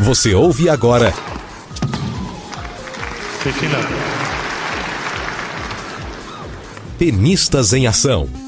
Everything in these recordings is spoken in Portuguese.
Você ouve agora. Tenistas em Ação.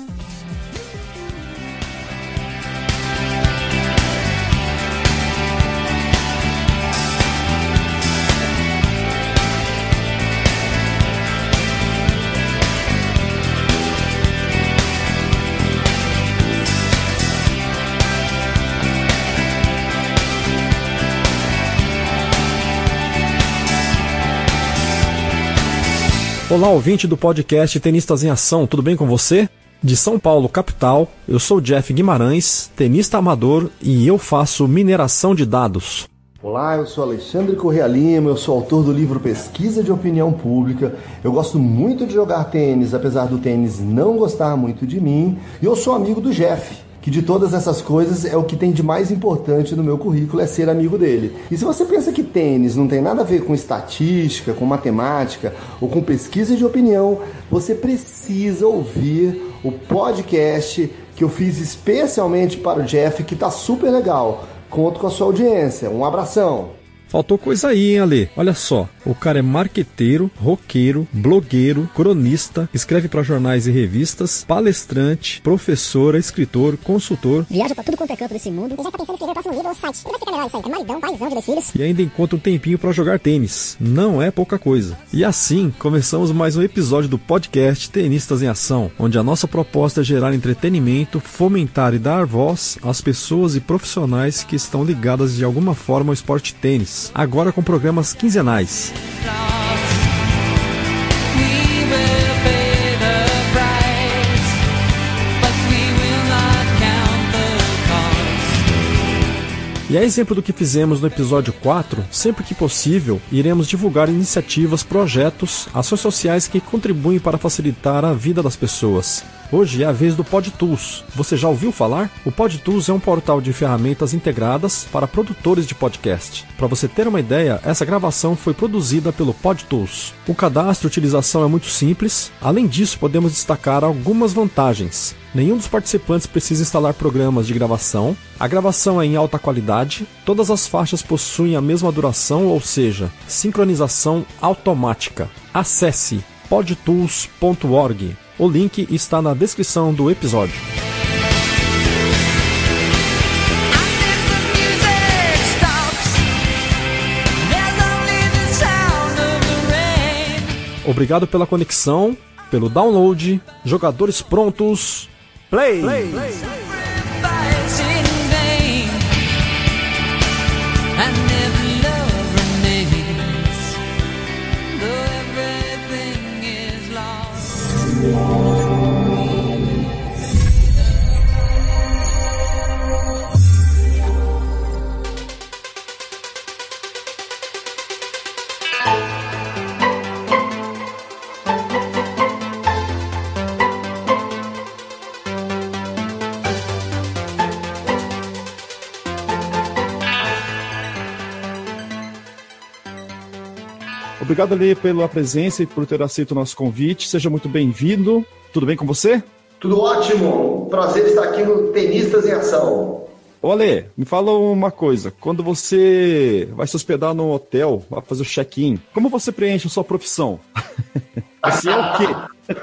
Olá, ouvinte do podcast Tenistas em Ação, tudo bem com você? De São Paulo, capital, eu sou Jeff Guimarães, tenista amador e eu faço mineração de dados. Olá, eu sou Alexandre Correa Lima, eu sou autor do livro Pesquisa de Opinião Pública. Eu gosto muito de jogar tênis, apesar do tênis não gostar muito de mim, e eu sou amigo do Jeff que de todas essas coisas é o que tem de mais importante no meu currículo é ser amigo dele. E se você pensa que tênis não tem nada a ver com estatística, com matemática ou com pesquisa de opinião, você precisa ouvir o podcast que eu fiz especialmente para o Jeff, que tá super legal. Conto com a sua audiência. Um abração. Faltou coisa aí, hein, Ale? Olha só, o cara é marqueteiro, roqueiro, blogueiro, cronista, escreve para jornais e revistas, palestrante, professor, escritor, consultor. Viaja pra tudo quanto é canto desse mundo. E já tá pensando em escrever o próximo livro ou site. Ele vai ficar melhor isso aí. É maridão, paizão de dois filhos. E ainda encontra um tempinho para jogar tênis. Não é pouca coisa. E assim, começamos mais um episódio do podcast Tenistas em Ação, onde a nossa proposta é gerar entretenimento, fomentar e dar voz às pessoas e profissionais que estão ligadas de alguma forma ao esporte tênis agora com programas quinzenais. E a exemplo do que fizemos no episódio 4, sempre que possível, iremos divulgar iniciativas, projetos, ações sociais que contribuem para facilitar a vida das pessoas. Hoje é a vez do PodTools. Você já ouviu falar? O PodTools é um portal de ferramentas integradas para produtores de podcast. Para você ter uma ideia, essa gravação foi produzida pelo PodTools. O cadastro e utilização é muito simples. Além disso, podemos destacar algumas vantagens. Nenhum dos participantes precisa instalar programas de gravação. A gravação é em alta qualidade. Todas as faixas possuem a mesma duração, ou seja, sincronização automática. Acesse podtools.org. O link está na descrição do episódio. Obrigado pela conexão, pelo download. Jogadores prontos. Play! play. play. Lord. Obrigado, Ali, pela presença e por ter aceito o nosso convite. Seja muito bem-vindo. Tudo bem com você? Tudo ótimo. Prazer estar aqui no Tenistas em Ação. Ô Ale, me fala uma coisa. Quando você vai se hospedar no hotel, vai fazer o check-in, como você preenche a sua profissão? você é o quê?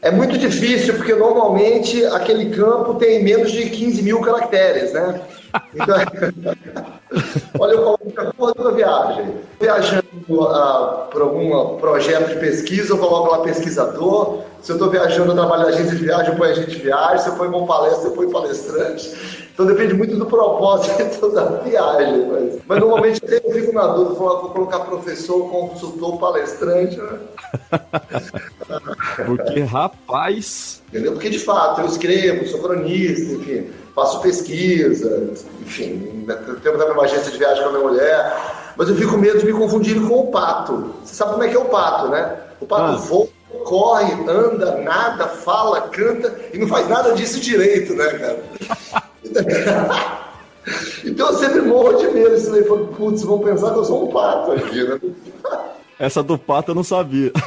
É muito difícil, porque normalmente aquele campo tem menos de 15 mil caracteres, né? Olha, eu coloco a porra da viagem. Viajando uh, por algum projeto de pesquisa, eu coloco lá pesquisador. Se eu estou viajando, eu trabalho em agência de viagem, eu ponho agente de viagem. Se eu ponho uma palestra, eu ponho palestrante. Então depende muito do propósito da viagem. Mas, mas normalmente eu fico na dúvida, vou colocar professor, consultor, palestrante. Né? Porque, rapaz. Entendeu? Porque de fato eu escrevo, sou cronista, enfim faço pesquisa, enfim, tenho também uma agência de viagem com a minha mulher, mas eu fico com medo de me confundir com o pato. Você sabe como é que é o pato, né? O pato ah. voa, corre, anda, nada, fala, canta e não faz nada disso direito, né, cara? então eu sempre morro de medo. Isso daí, putz, vão pensar que eu sou um pato aqui, né? Essa do pato eu não sabia.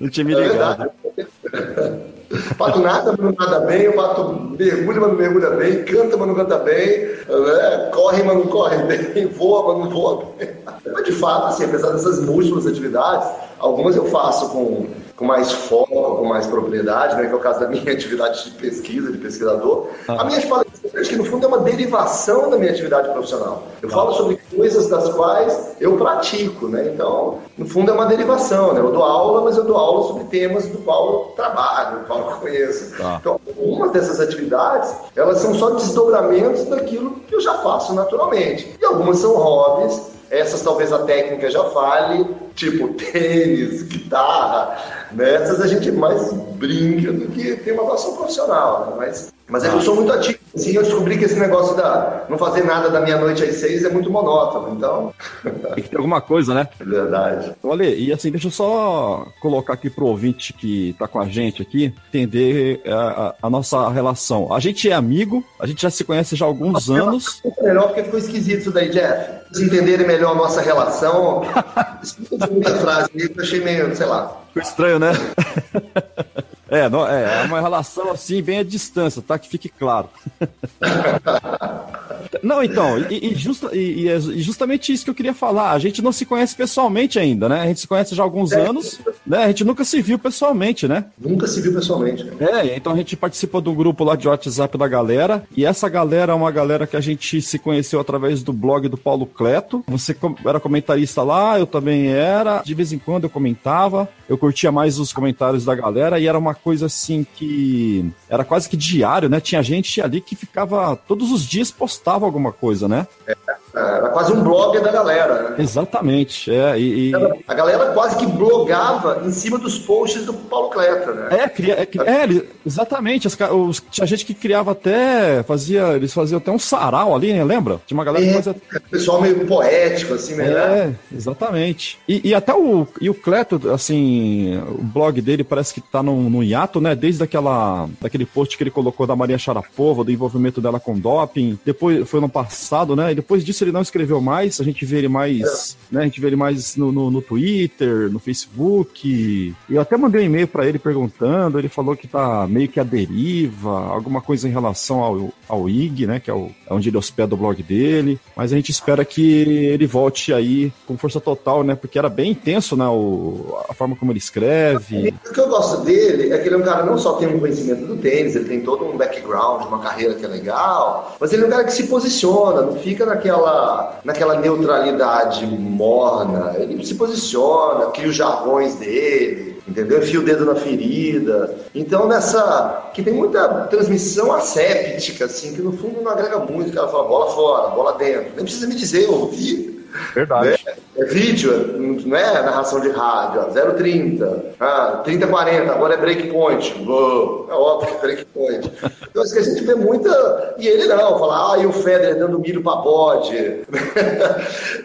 Não tinha me é ligado. É pato nada, mas não nada bem, o pato mergulha, mas não mergulha bem, canta, mas não canta bem, né? corre, mas não corre bem, voa, mas não voa bem. Mas de fato, assim, apesar dessas múltiplas atividades, algumas eu faço com com mais foco, mais propriedade, né, que é o caso da minha atividade de pesquisa, de pesquisador. Ah. A minha palestras, que no fundo é uma derivação da minha atividade profissional. Eu ah. falo sobre coisas das quais eu pratico, né? Então, no fundo é uma derivação, né? Eu dou aula, mas eu dou aula sobre temas do qual eu trabalho, do qual eu conheço. Ah. Então, uma dessas atividades, elas são só desdobramentos daquilo que eu já faço naturalmente. E algumas são hobbies, essas talvez a técnica já fale, tipo tênis, guitarra, nessas a gente mais brinca do que tem uma atuação profissional, né? mas mas é que eu sou muito ativo. Assim, eu descobri que esse negócio da não fazer nada da meia-noite às seis é muito monótono, então. Tem que ter alguma coisa, né? É verdade. Olha, e assim, deixa eu só colocar aqui pro ouvinte que tá com a gente aqui, entender a, a, a nossa relação. A gente é amigo, a gente já se conhece já há alguns anos. É melhor porque ficou esquisito isso daí, Jeff. Se entenderem melhor a nossa relação. Explica a frase eu achei meio, sei lá. Ficou estranho, né? É, não, é, é uma relação assim, bem à distância, tá? Que fique claro. Não, então, e, e, justa, e, e, é justamente isso que eu queria falar. A gente não se conhece pessoalmente ainda, né? A gente se conhece já há alguns é. anos, né? A gente nunca se viu pessoalmente, né? Nunca se viu pessoalmente. Né? É, então a gente participou do grupo lá de WhatsApp da galera, e essa galera é uma galera que a gente se conheceu através do blog do Paulo Cleto. Você era comentarista lá, eu também era. De vez em quando eu comentava, eu curtia mais os comentários da galera, e era uma coisa assim que era quase que diário, né? Tinha gente ali que ficava todos os dias postava alguma coisa, né? É, era quase um blog da galera. Né? Exatamente. É, e. A galera quase que blogava em cima dos posts do Paulo Cletra, né? É, cria, é, é exatamente. As, os, tinha gente que criava até, fazia, eles faziam até um sarau ali, né? Lembra? Tinha uma galera é, que fazia. Pessoal meio poético, assim, né? É, exatamente. E, e até o, e o Cleto, assim, o blog dele parece que tá no, no hiato, né? Desde aquela, daquele post que ele colocou da Maria Sharapova, do envolvimento dela com doping. Depois, foi no passado, né? E depois disso ele não escreveu mais, a gente vê ele mais, é. né? A gente vê ele mais no, no, no Twitter, no Facebook. Eu até mandei um e-mail para ele perguntando, ele falou que tá meio que a deriva, alguma coisa em relação ao, ao IG, né? Que é, o, é onde ele hospeda o blog dele. Mas a gente espera que ele volte aí com força total, né? Porque era bem intenso, né? O, a forma como ele escreve. O que eu gosto dele é que ele é um cara não só tem um conhecimento do tênis, ele tem todo um background, uma carreira que é legal, mas ele é um cara que se posiciona, não fica naquela naquela, neutralidade morna. Ele se posiciona, cria os jargões dele, entendeu? Enfia o dedo na ferida. Então, nessa. que tem muita transmissão asséptica, assim, que no fundo não agrega muito. O cara fala bola fora, bola dentro. Nem precisa me dizer, eu ouvi. Verdade. Né? É vídeo, não é narração de rádio, 030, ah, 3040, agora é breakpoint. é óbvio que é breakpoint. Então, assim, a gente vê muita. E ele não, fala, ah, e o Federer dando milho pra bode.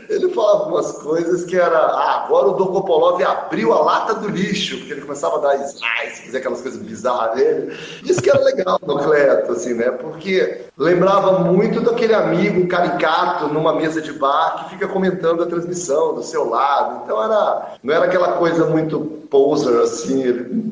ele falava umas coisas que era, ah, agora o Dokopolov abriu a lata do lixo, porque ele começava a dar slice, fazer aquelas coisas bizarras dele. Isso que era legal no Cleto, assim, né? Porque lembrava muito daquele amigo caricato numa mesa de bar que fica comentando a transmissão do seu lado. Então era, não era aquela coisa muito poser assim,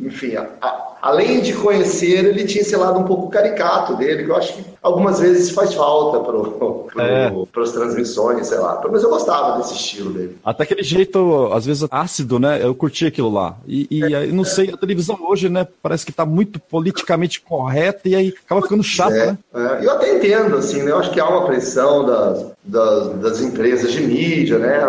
enfim, a, além de conhecer, ele tinha esse lado um pouco caricato dele, que eu acho que algumas vezes faz falta para é. as transmissões, sei lá. Mas eu gostava desse estilo dele. Até aquele jeito, às vezes, ácido, né? Eu curti aquilo lá. E, e é, não sei, a televisão hoje, né, parece que tá muito politicamente correta e aí acaba ficando chato, é, né? É. Eu até entendo, assim, né? Eu acho que há uma pressão das, das, das, empresas de mídia, né?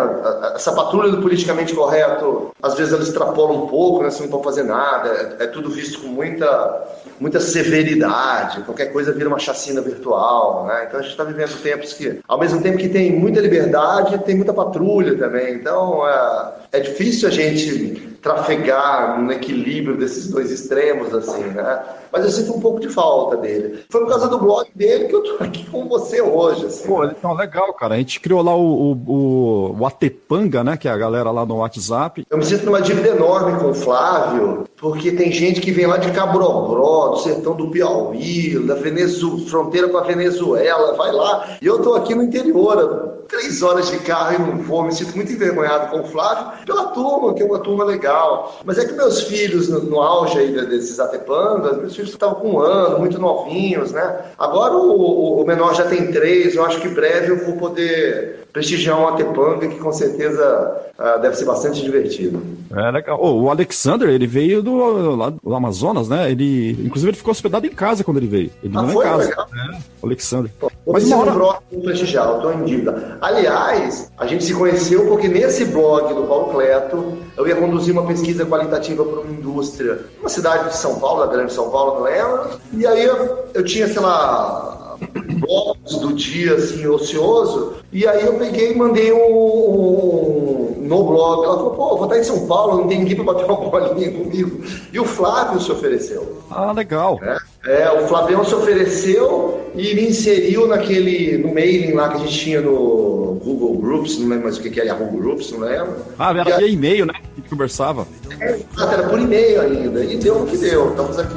Essa patrulha do politicamente correto, às vezes ela extrapola um pouco, né? Você não pode fazer nada, é, é, tudo visto com muita, muita severidade, qualquer coisa vira uma chacina virtual, né? Então a gente está vivendo tempos que, ao mesmo tempo que tem muita liberdade, tem muita patrulha também. Então é, é difícil a gente trafegar no equilíbrio desses dois extremos, assim, né? Mas eu sinto um pouco de falta dele. Foi por causa do blog dele que eu tô aqui com você hoje, assim. Pô, então legal, cara. A gente criou lá o, o, o Atepanga, né? Que é a galera lá no WhatsApp. Eu me sinto numa dívida enorme com o Flávio, porque tem gente que vem lá de Cabrobró, do sertão do Piauí, da Venezuela, fronteira com a Venezuela, vai lá. E eu tô aqui no interior, três horas de carro e não vou, me sinto muito envergonhado com o Flávio, pela turma, que é uma turma legal. Mas é que meus filhos, no, no auge aí desses atepangas, meus filhos estavam com um ano, muito novinhos, né? Agora o, o menor já tem três, eu acho que breve eu vou poder prestigiar um Atepanga que com certeza uh, deve ser bastante divertido. É legal. Oh, o Alexander, ele veio do, lá do Amazonas, né? Ele, inclusive, ele ficou hospedado em casa quando ele veio. Ele ah, não foi? em casa. Legal. É, o Alexander. Pô, Mas uma hora... um prestigiar, eu estou em dívida. Aliás, a gente se conheceu porque nesse blog do Paulo Cleto, eu ia conduzir uma pesquisa qualitativa para uma indústria, uma cidade de São Paulo, da grande São Paulo, não lembro. E aí eu, eu tinha, sei lá, blocos do dia assim, ocioso, e aí eu peguei e mandei um, um, no blog. Ela falou, pô, vou estar em São Paulo, não tem ninguém para bater uma bolinha comigo. E o Flávio se ofereceu. Ah, legal. É, é, o Flavião se ofereceu e me inseriu naquele, no mailing lá que a gente tinha no Google Groups, não lembro mais o que, que era Google Groups, não lembro. Ah, era via e-mail, né? A gente conversava. É, era por e-mail ainda. E deu o que deu, estamos aqui.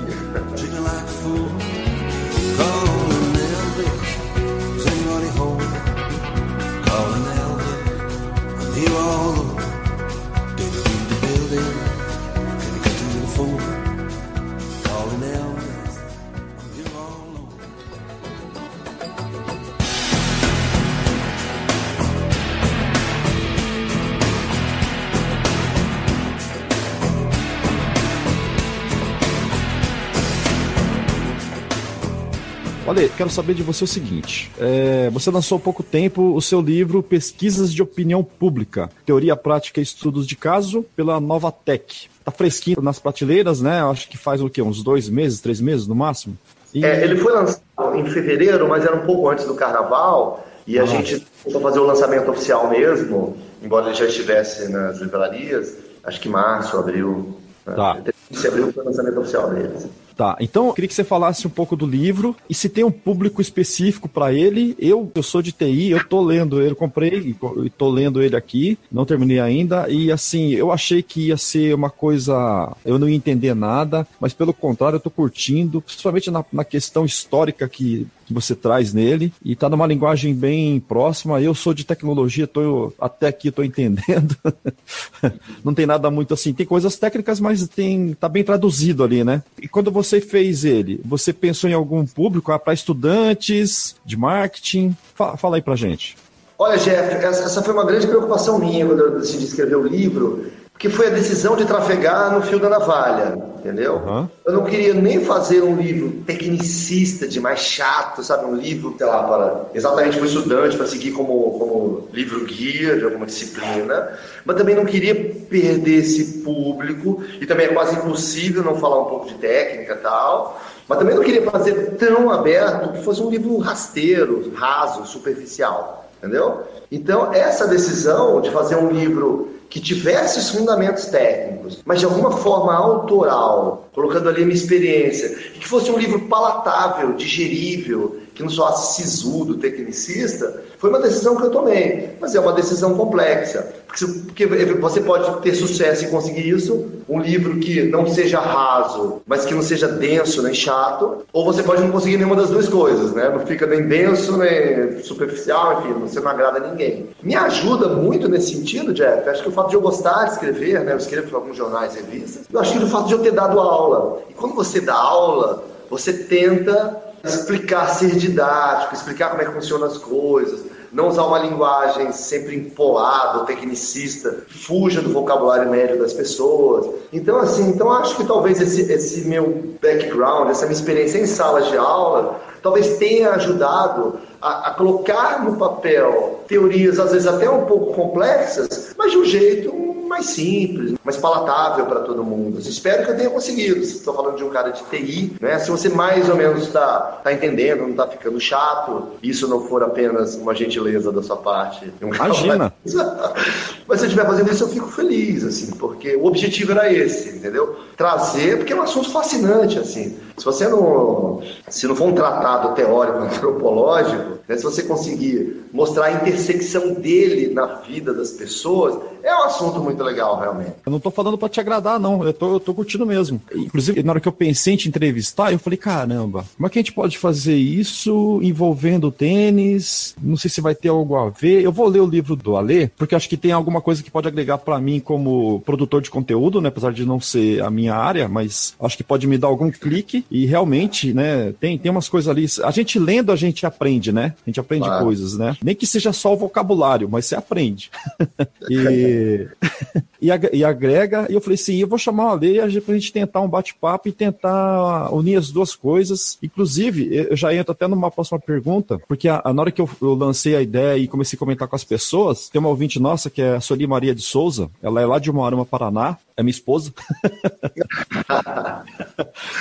Olha, quero saber de você o seguinte: é, você lançou há pouco tempo o seu livro Pesquisas de Opinião Pública, Teoria Prática e Estudos de Caso, pela Nova Tech. Tá fresquinho nas prateleiras, né? Acho que faz o quê? Uns dois meses, três meses no máximo? E... É, ele foi lançado em fevereiro, mas era um pouco antes do carnaval, e a ah. gente começou a fazer o lançamento oficial mesmo, embora ele já estivesse nas livrarias, acho que março, abril. Né? Tá. Esse abril foi o lançamento oficial deles. Tá, então eu queria que você falasse um pouco do livro e se tem um público específico para ele. Eu, eu sou de TI, eu tô lendo ele, comprei e tô lendo ele aqui, não terminei ainda. E assim, eu achei que ia ser uma coisa. Eu não ia entender nada, mas pelo contrário, eu tô curtindo, principalmente na, na questão histórica que que você traz nele e está numa linguagem bem próxima. Eu sou de tecnologia, tô, até aqui estou entendendo. Não tem nada muito assim. Tem coisas técnicas, mas tem tá bem traduzido ali, né? E quando você fez ele, você pensou em algum público ah, para estudantes de marketing? Fala, fala aí para gente. Olha, Jeff, essa foi uma grande preocupação minha quando eu decidi escrever o livro que foi a decisão de trafegar no fio da navalha, entendeu? Uhum. Eu não queria nem fazer um livro tecnicista, de mais chato, sabe? Um livro, sei lá, para exatamente para o estudante, para seguir como, como livro guia de alguma disciplina, mas também não queria perder esse público, e também é quase impossível não falar um pouco de técnica e tal, mas também não queria fazer tão aberto que fosse um livro rasteiro, raso, superficial, entendeu? Então, essa decisão de fazer um livro que tivesse os fundamentos técnicos, mas de alguma forma autoral, colocando ali a minha experiência, e que fosse um livro palatável, digerível, que não soasse sisudo, tecnicista, foi uma decisão que eu tomei. Mas é uma decisão complexa. Porque você pode ter sucesso em conseguir isso, um livro que não seja raso, mas que não seja denso nem chato, ou você pode não conseguir nenhuma das duas coisas, né? Não fica nem denso, nem superficial, enfim, você não agrada ninguém. Me ajuda muito nesse sentido, Jeff, acho que o fato de eu gostar de escrever, né? Eu escrevo para alguns jornais e revistas, eu acho que o fato de eu ter dado aula. E quando você dá aula, você tenta explicar, ser didático, explicar como é que funcionam as coisas, não usar uma linguagem sempre empolada tecnicista, fuja do vocabulário médio das pessoas. Então, assim, então acho que talvez esse, esse meu background, essa minha experiência em salas de aula, talvez tenha ajudado a, a, colocar no papel teorias, às vezes até um pouco complexas, mas de um jeito mais simples, mais palatável para todo mundo. Espero que eu tenha conseguido. Estou falando de um cara de TI, né? Se você mais ou menos está tá entendendo, não está ficando chato, isso não for apenas uma gentileza da sua parte. Um Imagina. Mas se eu estiver fazendo isso, eu fico feliz, assim, porque o objetivo era esse, entendeu? Trazer, porque é um assunto fascinante, assim. Se você não, se não for um tratado teórico antropológico, né, se você conseguir mostrar a intersecção dele na vida das pessoas, é um assunto muito legal, realmente. Eu não tô falando para te agradar, não. Eu tô, eu tô curtindo mesmo. Inclusive, na hora que eu pensei em te entrevistar, eu falei, caramba, como é que a gente pode fazer isso envolvendo tênis? Não sei se vai ter algo a ver. Eu vou ler o livro do Alê, porque acho que tem alguma coisa que pode agregar para mim como produtor de conteúdo, né? Apesar de não ser a minha área, mas acho que pode me dar algum clique e realmente, né, tem, tem umas coisas ali. A gente lendo, a gente aprende, né? A gente aprende claro. coisas, né? Nem que seja só o vocabulário, mas você aprende. e, e, e, agrega. E eu falei assim: eu vou chamar uma lei pra gente tentar um bate-papo e tentar unir as duas coisas. Inclusive, eu já entro até numa próxima pergunta, porque a, a, na hora que eu, eu, lancei a ideia e comecei a comentar com as pessoas, tem uma ouvinte nossa que é a Soli Maria de Souza, ela é lá de Moarama, Paraná, é minha esposa.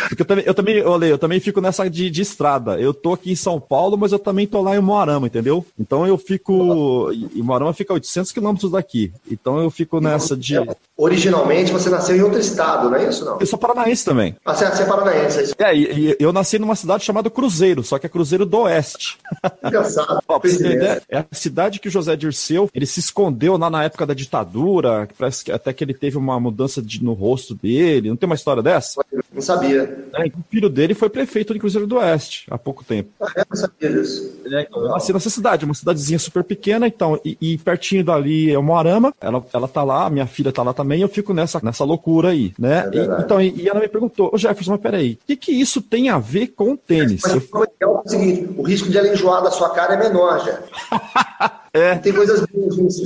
Porque eu também, eu também, olha, eu também fico nessa de, de, estrada. Eu tô aqui em São Paulo, mas eu também tô lá em Moarama, entendeu? Então eu fico. E Moarama fica a 800 quilômetros daqui. Então eu fico nessa de. Originalmente você nasceu em outro estado, não é isso? Não? Eu sou paranaense também. Ah, você é paranaense, é isso? É, e, e eu nasci numa cidade chamada Cruzeiro, só que é Cruzeiro do Oeste. Engraçado. Ó, ideia, é a cidade que o José Dirceu ele se escondeu lá na época da ditadura, parece que até que ele teve uma mudança de, no rosto dele. Não tem uma história dessa? Não sabia. É, o filho dele foi prefeito de Cruzeiro do Oeste há pouco tempo. Ah, é? Não sabia disso. É, eu nasci nessa cidade, uma cidadezinha super pequena, então, e, e pertinho dali é o Moarama. Ela, ela tá lá, minha filha tá lá também, eu fico nessa, nessa loucura aí, né? É e, então, e, e, ela me perguntou, ô Jefferson, mas peraí, o que, que isso tem a ver com o tênis? Mas, eu... é o seguinte, o risco de ela enjoar da sua cara é menor, já. É. Tem coisas boas nisso.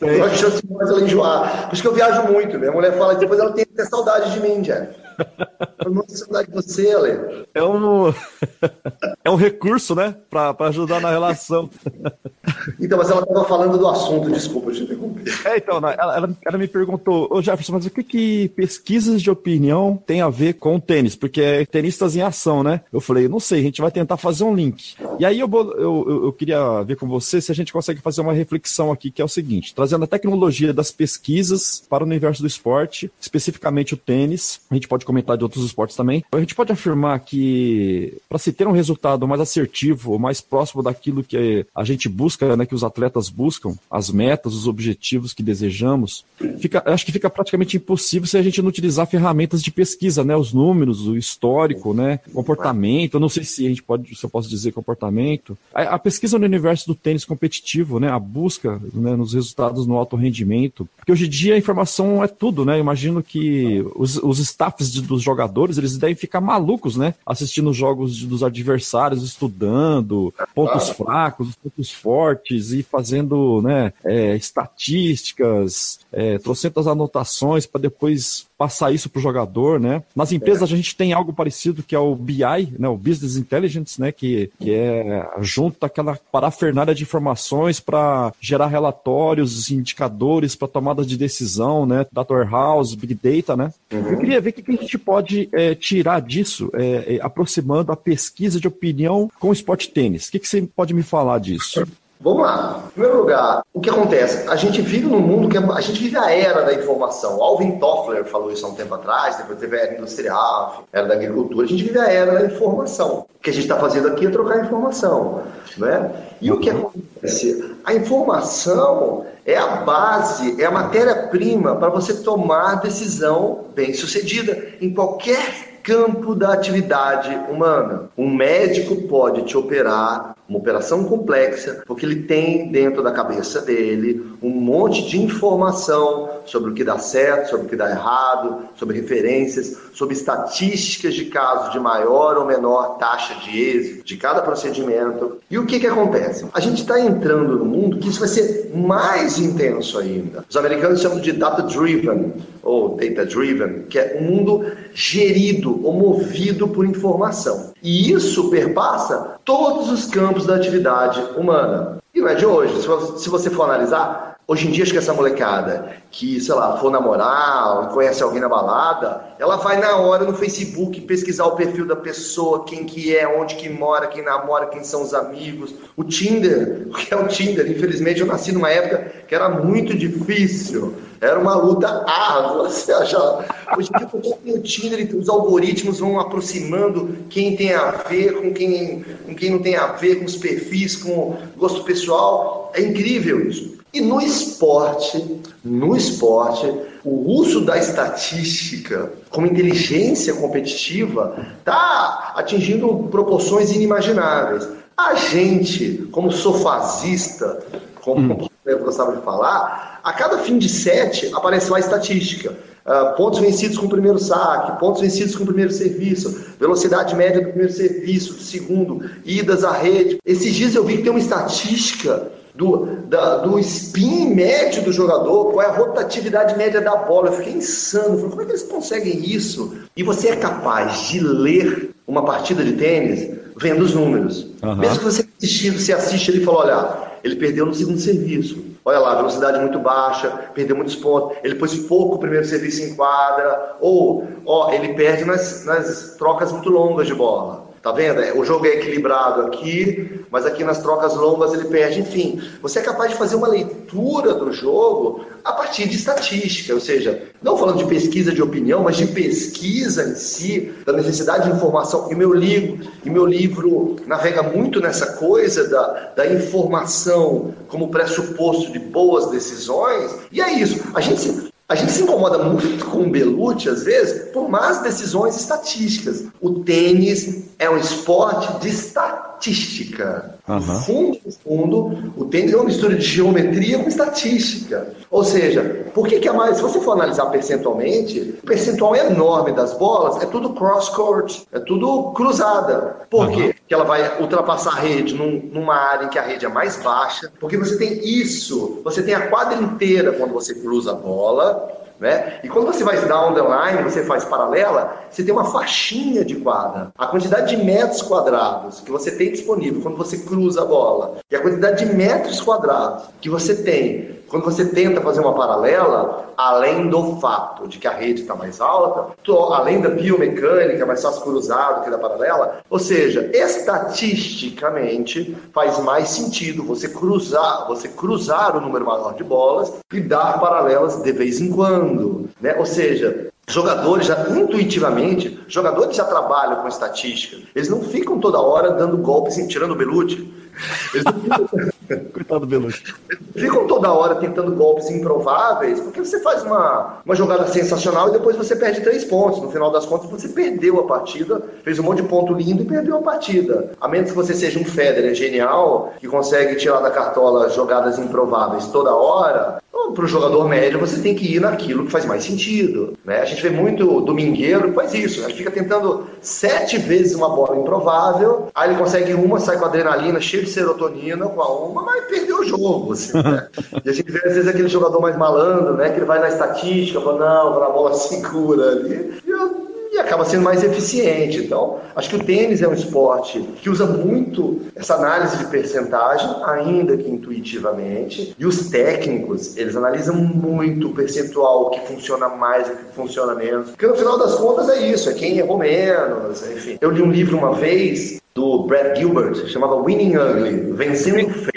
Eu acho mais ela enjoar. Por isso que eu viajo muito. Minha mulher fala que depois ela tem que ter saudade de mim, já. Eu não de você, Ale. É um, é um recurso, né? Pra, pra ajudar na relação. Então, mas ela estava falando do assunto, desculpa, te interrompi. É, então, né, ela, ela, ela, me perguntou, ô Jefferson, mas o que, que pesquisas de opinião tem a ver com o tênis? Porque é tenistas em ação, né? Eu falei, não sei, a gente vai tentar fazer um link. E aí eu, eu, eu queria ver com você se a gente consegue fazer uma reflexão aqui, que é o seguinte: trazendo a tecnologia das pesquisas para o universo do esporte, especificamente o tênis, a gente pode comentar de outros esportes também. A gente pode afirmar que para se ter um resultado mais assertivo, mais próximo daquilo que a gente busca, né, que os atletas buscam, as metas, os objetivos que desejamos, fica, acho que fica praticamente impossível se a gente não utilizar ferramentas de pesquisa, né, os números, o histórico, né, comportamento. Eu não sei se a gente pode, se eu posso dizer comportamento. A, a pesquisa no universo do tênis competitivo, né, a busca né, nos resultados no alto rendimento, porque hoje em dia a informação é tudo, né? Eu imagino que os, os staffs de, dos jogadores eles devem ficar malucos, né, assistindo os jogos de, dos adversários, estudando pontos fracos, pontos fortes e fazendo, né, é, estatísticas, é, trocentas anotações para depois passar isso para o jogador, né? Nas empresas é. a gente tem algo parecido que é o BI, né? O Business Intelligence, né? Que, que é junto aquela parafernália de informações para gerar relatórios, indicadores para tomada de decisão, né? Data warehouse, big data, né? Uhum. Eu queria ver o que a gente pode é, tirar disso, é, é, aproximando a pesquisa de opinião com o esporte tênis. O que, que você pode me falar disso? Vamos lá. Em primeiro lugar, o que acontece? A gente vive num mundo que é, a gente vive a era da informação. Alvin Toffler falou isso há um tempo atrás, depois teve a era industrial, a era da agricultura. A gente vive a era da informação. O que a gente está fazendo aqui é trocar informação. Né? E o que acontece? A informação é a base, é a matéria-prima para você tomar decisão bem sucedida em qualquer campo da atividade humana. Um médico pode te operar uma operação complexa, porque ele tem dentro da cabeça dele um monte de informação sobre o que dá certo, sobre o que dá errado, sobre referências, sobre estatísticas de casos de maior ou menor taxa de êxito de cada procedimento. E o que, que acontece? A gente está entrando no mundo que isso vai ser mais intenso ainda. Os americanos chamam de data-driven ou data-driven, que é um mundo gerido ou movido por informação. E isso perpassa todos os campos da atividade humana. E não é de hoje. Se você for analisar, Hoje em dia, acho que essa molecada que, sei lá, for namorar, conhece alguém na balada, ela vai na hora no Facebook pesquisar o perfil da pessoa, quem que é, onde que mora, quem namora, quem são os amigos. O Tinder, o que é o Tinder? Infelizmente, eu nasci numa época que era muito difícil. Era uma luta árdua Hoje em dia, o Tinder, os algoritmos vão aproximando quem tem a ver com quem, com quem não tem a ver, com os perfis, com gosto pessoal. É incrível isso. E no esporte, no esporte, o uso da estatística como inteligência competitiva está atingindo proporções inimagináveis. A gente, como sofazista, como eu gostava de falar, a cada fim de sete aparece lá a estatística. Uh, pontos vencidos com o primeiro saque, pontos vencidos com o primeiro serviço, velocidade média do primeiro serviço, do segundo, idas à rede. Esses dias eu vi que tem uma estatística do, da, do spin médio do jogador, qual é a rotatividade média da bola. Eu fiquei insano. Falei, como é que eles conseguem isso? E você é capaz de ler uma partida de tênis vendo os números. Uhum. Mesmo que você assistindo, você assiste ele e fala, olha, ele perdeu no segundo serviço. Olha lá, velocidade muito baixa, perdeu muitos pontos. Ele pôs pouco o primeiro serviço em quadra. Ou, ó, ele perde nas, nas trocas muito longas de bola. Tá vendo? É, o jogo é equilibrado aqui, mas aqui nas trocas longas ele perde. Enfim, você é capaz de fazer uma leitura do jogo a partir de estatística, ou seja, não falando de pesquisa de opinião, mas de pesquisa em si, da necessidade de informação. E meu livro, e meu livro navega muito nessa coisa da, da informação como pressuposto de boas decisões. E é isso. A gente a gente se incomoda muito com o Belucci, às vezes, por más decisões estatísticas. O tênis é um esporte de estatística. Uhum. No fundo, no fundo, o tênis é uma mistura de geometria com estatística. Ou seja, por que, que é mais? Se você for analisar percentualmente, o percentual enorme das bolas é tudo cross-court, é tudo cruzada. Por uhum. quê? Que ela vai ultrapassar a rede num, numa área em que a rede é mais baixa, porque você tem isso, você tem a quadra inteira quando você cruza a bola, né? E quando você vai down the line, você faz paralela, você tem uma faixinha de quadra. A quantidade de metros quadrados que você tem disponível quando você cruza a bola e a quantidade de metros quadrados que você tem quando você tenta fazer uma paralela, além do fato de que a rede está mais alta, além da biomecânica, mais fácil cruzado que da paralela, ou seja, estatisticamente faz mais sentido você cruzar, você cruzar o número maior de bolas e dar paralelas de vez em quando, né? Ou seja, Jogadores já intuitivamente, jogadores já trabalham com estatística. Eles não ficam toda hora dando golpes, tirando o Belucci. Eles não ficam Coitado do Belushi. Ficam toda hora tentando golpes improváveis, porque você faz uma, uma jogada sensacional e depois você perde três pontos. No final das contas, você perdeu a partida, fez um monte de ponto lindo e perdeu a partida. A menos que você seja um Federer genial, que consegue tirar da cartola jogadas improváveis toda hora, para o jogador médio, você tem que ir naquilo que faz mais sentido. Né? A gente vê muito domingueiro que faz isso. A gente fica tentando sete vezes uma bola improvável, aí ele consegue uma, sai com adrenalina, cheio de serotonina com a uma, mas perdeu o jogo. Assim, né? e a gente vê às vezes aquele jogador mais malandro, né? Que ele vai na estatística, fala, não, a bola segura ali. E eu acaba sendo mais eficiente. Então, acho que o tênis é um esporte que usa muito essa análise de percentagem, ainda que intuitivamente, e os técnicos, eles analisam muito o percentual, o que funciona mais, o que funciona menos. Porque no final das contas é isso, é quem errou menos, enfim. Eu li um livro uma vez do Brad Gilbert, chamava Winning Ugly, Vencendo Feio.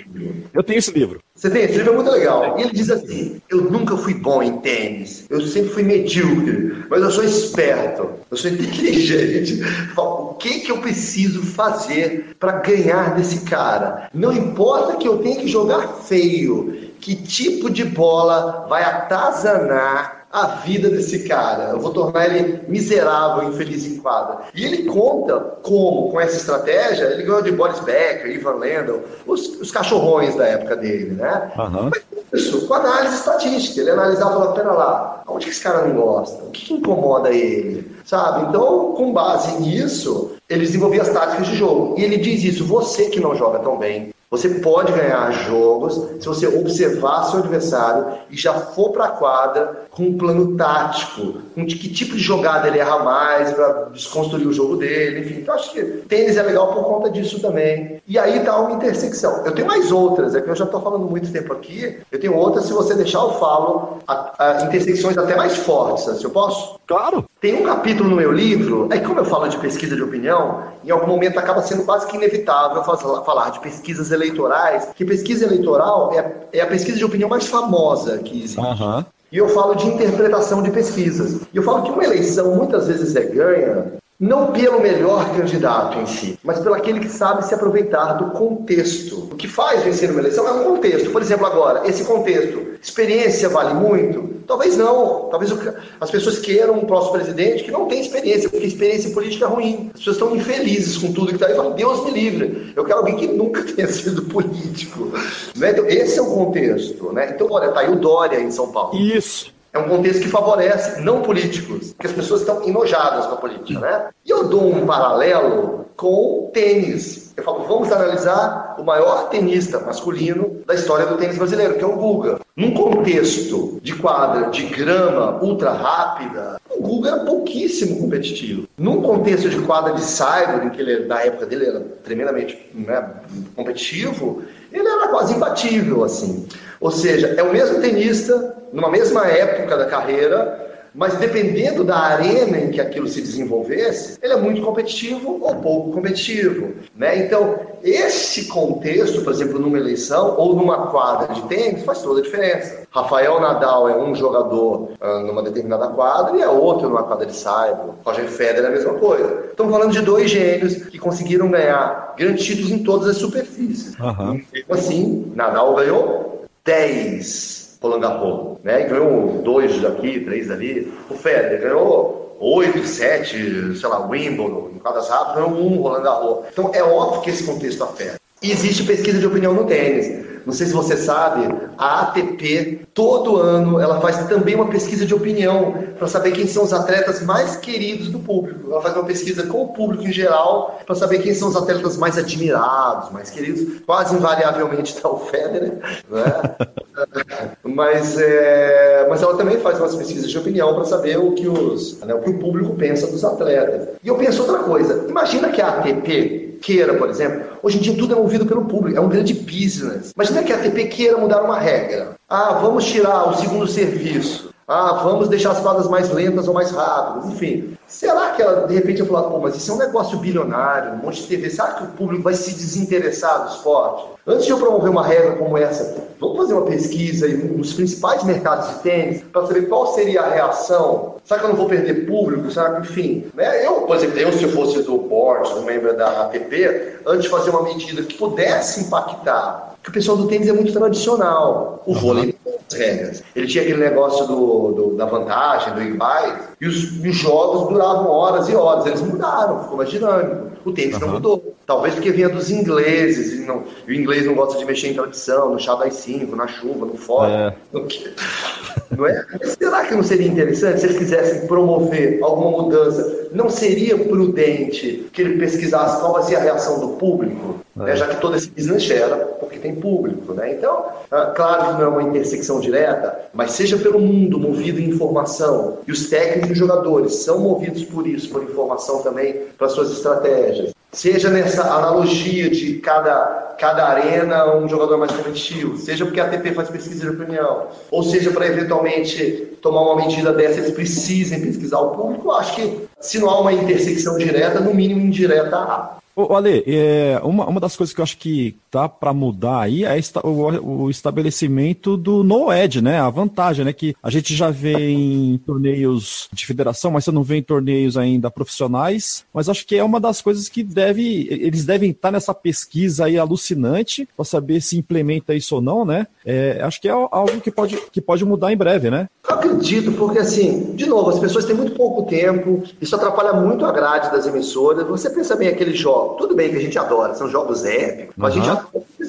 Eu tenho esse livro. Você tem? Esse livro é muito legal. E ele diz assim: Eu nunca fui bom em tênis, eu sempre fui medíocre, mas eu sou esperto, eu sou inteligente. O que, que eu preciso fazer para ganhar desse cara? Não importa que eu tenha que jogar feio, que tipo de bola vai atazanar a vida desse cara, eu vou tornar ele miserável, infeliz em quadra. E ele conta como, com essa estratégia, ele ganhou de Boris Becker, Ivan Lendl, os, os cachorrões da época dele, né? Uhum. Mas isso, com análise estatística, ele analisava e falava, pera lá, onde que esse cara não gosta? O que, que incomoda ele? Sabe? Então, com base nisso, ele desenvolvia as táticas de jogo. E ele diz isso, você que não joga tão bem, você pode ganhar jogos se você observar seu adversário e já for para a quadra com um plano tático, com que tipo de jogada ele erra mais para desconstruir o jogo dele, enfim. Então acho que tênis é legal por conta disso também. E aí tá uma intersecção. Eu tenho mais outras, é que eu já estou falando muito tempo aqui. Eu tenho outras, se você deixar eu falo, a, a intersecções até mais fortes, se eu posso? Claro. Tem um capítulo no meu livro, é como eu falo de pesquisa de opinião, em algum momento acaba sendo quase que inevitável falar de pesquisas eleitorais, que pesquisa eleitoral é, é a pesquisa de opinião mais famosa que existe. Uhum. E eu falo de interpretação de pesquisas. E eu falo que uma eleição muitas vezes é ganha não pelo melhor candidato em si, mas pelo aquele que sabe se aproveitar do contexto. O que faz vencer uma eleição é um contexto. Por exemplo, agora, esse contexto, experiência vale muito? Talvez não. Talvez as pessoas queiram um próximo presidente que não tem experiência, porque experiência política é ruim. As pessoas estão infelizes com tudo que está aí. Falam, Deus me livre. Eu quero alguém que nunca tenha sido político. Né? Então, esse é o contexto. Né? Então, olha, tá aí o Dória em São Paulo. Isso. É um contexto que favorece não políticos, porque as pessoas estão enojadas com a política, né? E eu dou um paralelo com o tênis. Eu falo, vamos analisar o maior tenista masculino da história do tênis brasileiro, que é o Guga. Num contexto de quadra de grama ultra rápida, o Guga era pouquíssimo competitivo. Num contexto de quadra de cyber, em que ele, na época dele era tremendamente né, competitivo, ele era quase imbatível, assim. Ou seja, é o mesmo tenista, numa mesma época da carreira, mas dependendo da arena em que aquilo se desenvolvesse, ele é muito competitivo ou pouco competitivo. Né? Então, esse contexto, por exemplo, numa eleição ou numa quadra de tênis, faz toda a diferença. Rafael Nadal é um jogador uh, numa determinada quadra e é outro numa quadra de saibro. Roger Federer é a mesma coisa. Estamos falando de dois gênios que conseguiram ganhar grandes títulos em todas as superfícies. Uhum. Assim, Nadal ganhou 10 Roland Garros, né? E ganhou dois daqui, três dali. O Federer ganhou oito, sete, sei lá, Wimbledon, em quadras rápidas, ganhou um Roland Garros. Então é óbvio que esse contexto afeta. E existe pesquisa de opinião no tênis. Não sei se você sabe, a ATP, todo ano, ela faz também uma pesquisa de opinião para saber quem são os atletas mais queridos do público. Ela faz uma pesquisa com o público em geral para saber quem são os atletas mais admirados, mais queridos. Quase invariavelmente está o Federer, né? mas, é, mas ela também faz umas pesquisas de opinião para saber o que, os, né, o que o público pensa dos atletas. E eu penso outra coisa. Imagina que a ATP queira, por exemplo, hoje em dia tudo é movido pelo público, é um grande business. Imagina que a ATP queira mudar uma regra. Ah, vamos tirar o segundo serviço. Ah, vamos deixar as quadras mais lentas ou mais rápidas, enfim. Será que ela, de repente, vai falar, pô, mas isso é um negócio bilionário, um monte de TV, será que o público vai se desinteressar do esporte? Antes de eu promover uma regra como essa, vamos fazer uma pesquisa nos principais mercados de tênis para saber qual seria a reação. Será que eu não vou perder público? Será que, enfim, né? Eu, por exemplo, eu se eu fosse do board, um membro da ATP, antes de fazer uma medida que pudesse impactar, que o pessoal do tênis é muito tradicional, o vôlei regras. Ele tinha aquele negócio do, do da vantagem, do invite, e os, os, jogos duravam horas e horas. Eles mudaram, ficou mais dinâmico. O tênis uhum. não mudou. Talvez porque vinha dos ingleses, e, não, e, o inglês não gosta de mexer em tradição, no chá das cinco, na chuva, no fora. É. Não é? Será que não seria interessante se eles quisessem promover alguma mudança? Não seria prudente que ele pesquisasse qual vai ser a reação do público? É. Né? Já que todo esse business gera, porque tem público. Né? Então, ah, claro que não é uma intersecção direta, mas seja pelo mundo movido em informação, e os técnicos e jogadores são movidos por isso, por informação também para suas estratégias. Seja nessa analogia de cada, cada arena um jogador mais competitivo, seja porque a ATP faz pesquisa de opinião, ou seja para eventualmente tomar uma medida dessa, eles precisem pesquisar o público, acho que se não há uma intersecção direta, no mínimo indireta há. Ô, Ale, é, uma, uma das coisas que eu acho que tá para mudar aí é o, o, estabelecimento do no-ed, né? A vantagem, né? Que a gente já vê em torneios de federação, mas você não vê em torneios ainda profissionais. Mas acho que é uma das coisas que deve, eles devem estar nessa pesquisa aí alucinante para saber se implementa isso ou não, né? É, acho que é algo que pode, que pode mudar em breve, né? Eu acredito, porque assim, de novo, as pessoas têm muito pouco tempo, isso atrapalha muito a grade das emissoras. Você pensa bem aqueles jogos, tudo bem que a gente adora, são jogos épicos, mas uhum. a gente já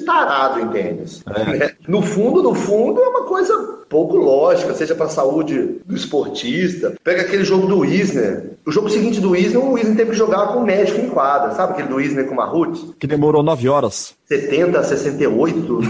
tarado em tênis. É. No fundo, no fundo, é uma coisa pouco lógica, seja para a saúde do esportista. Pega aquele jogo do Wisner. O jogo seguinte do Wisner, o Wisner teve que jogar com o médico em quadra, sabe aquele do Wisner com o Marrut? Que demorou nove horas. 70 a 68. não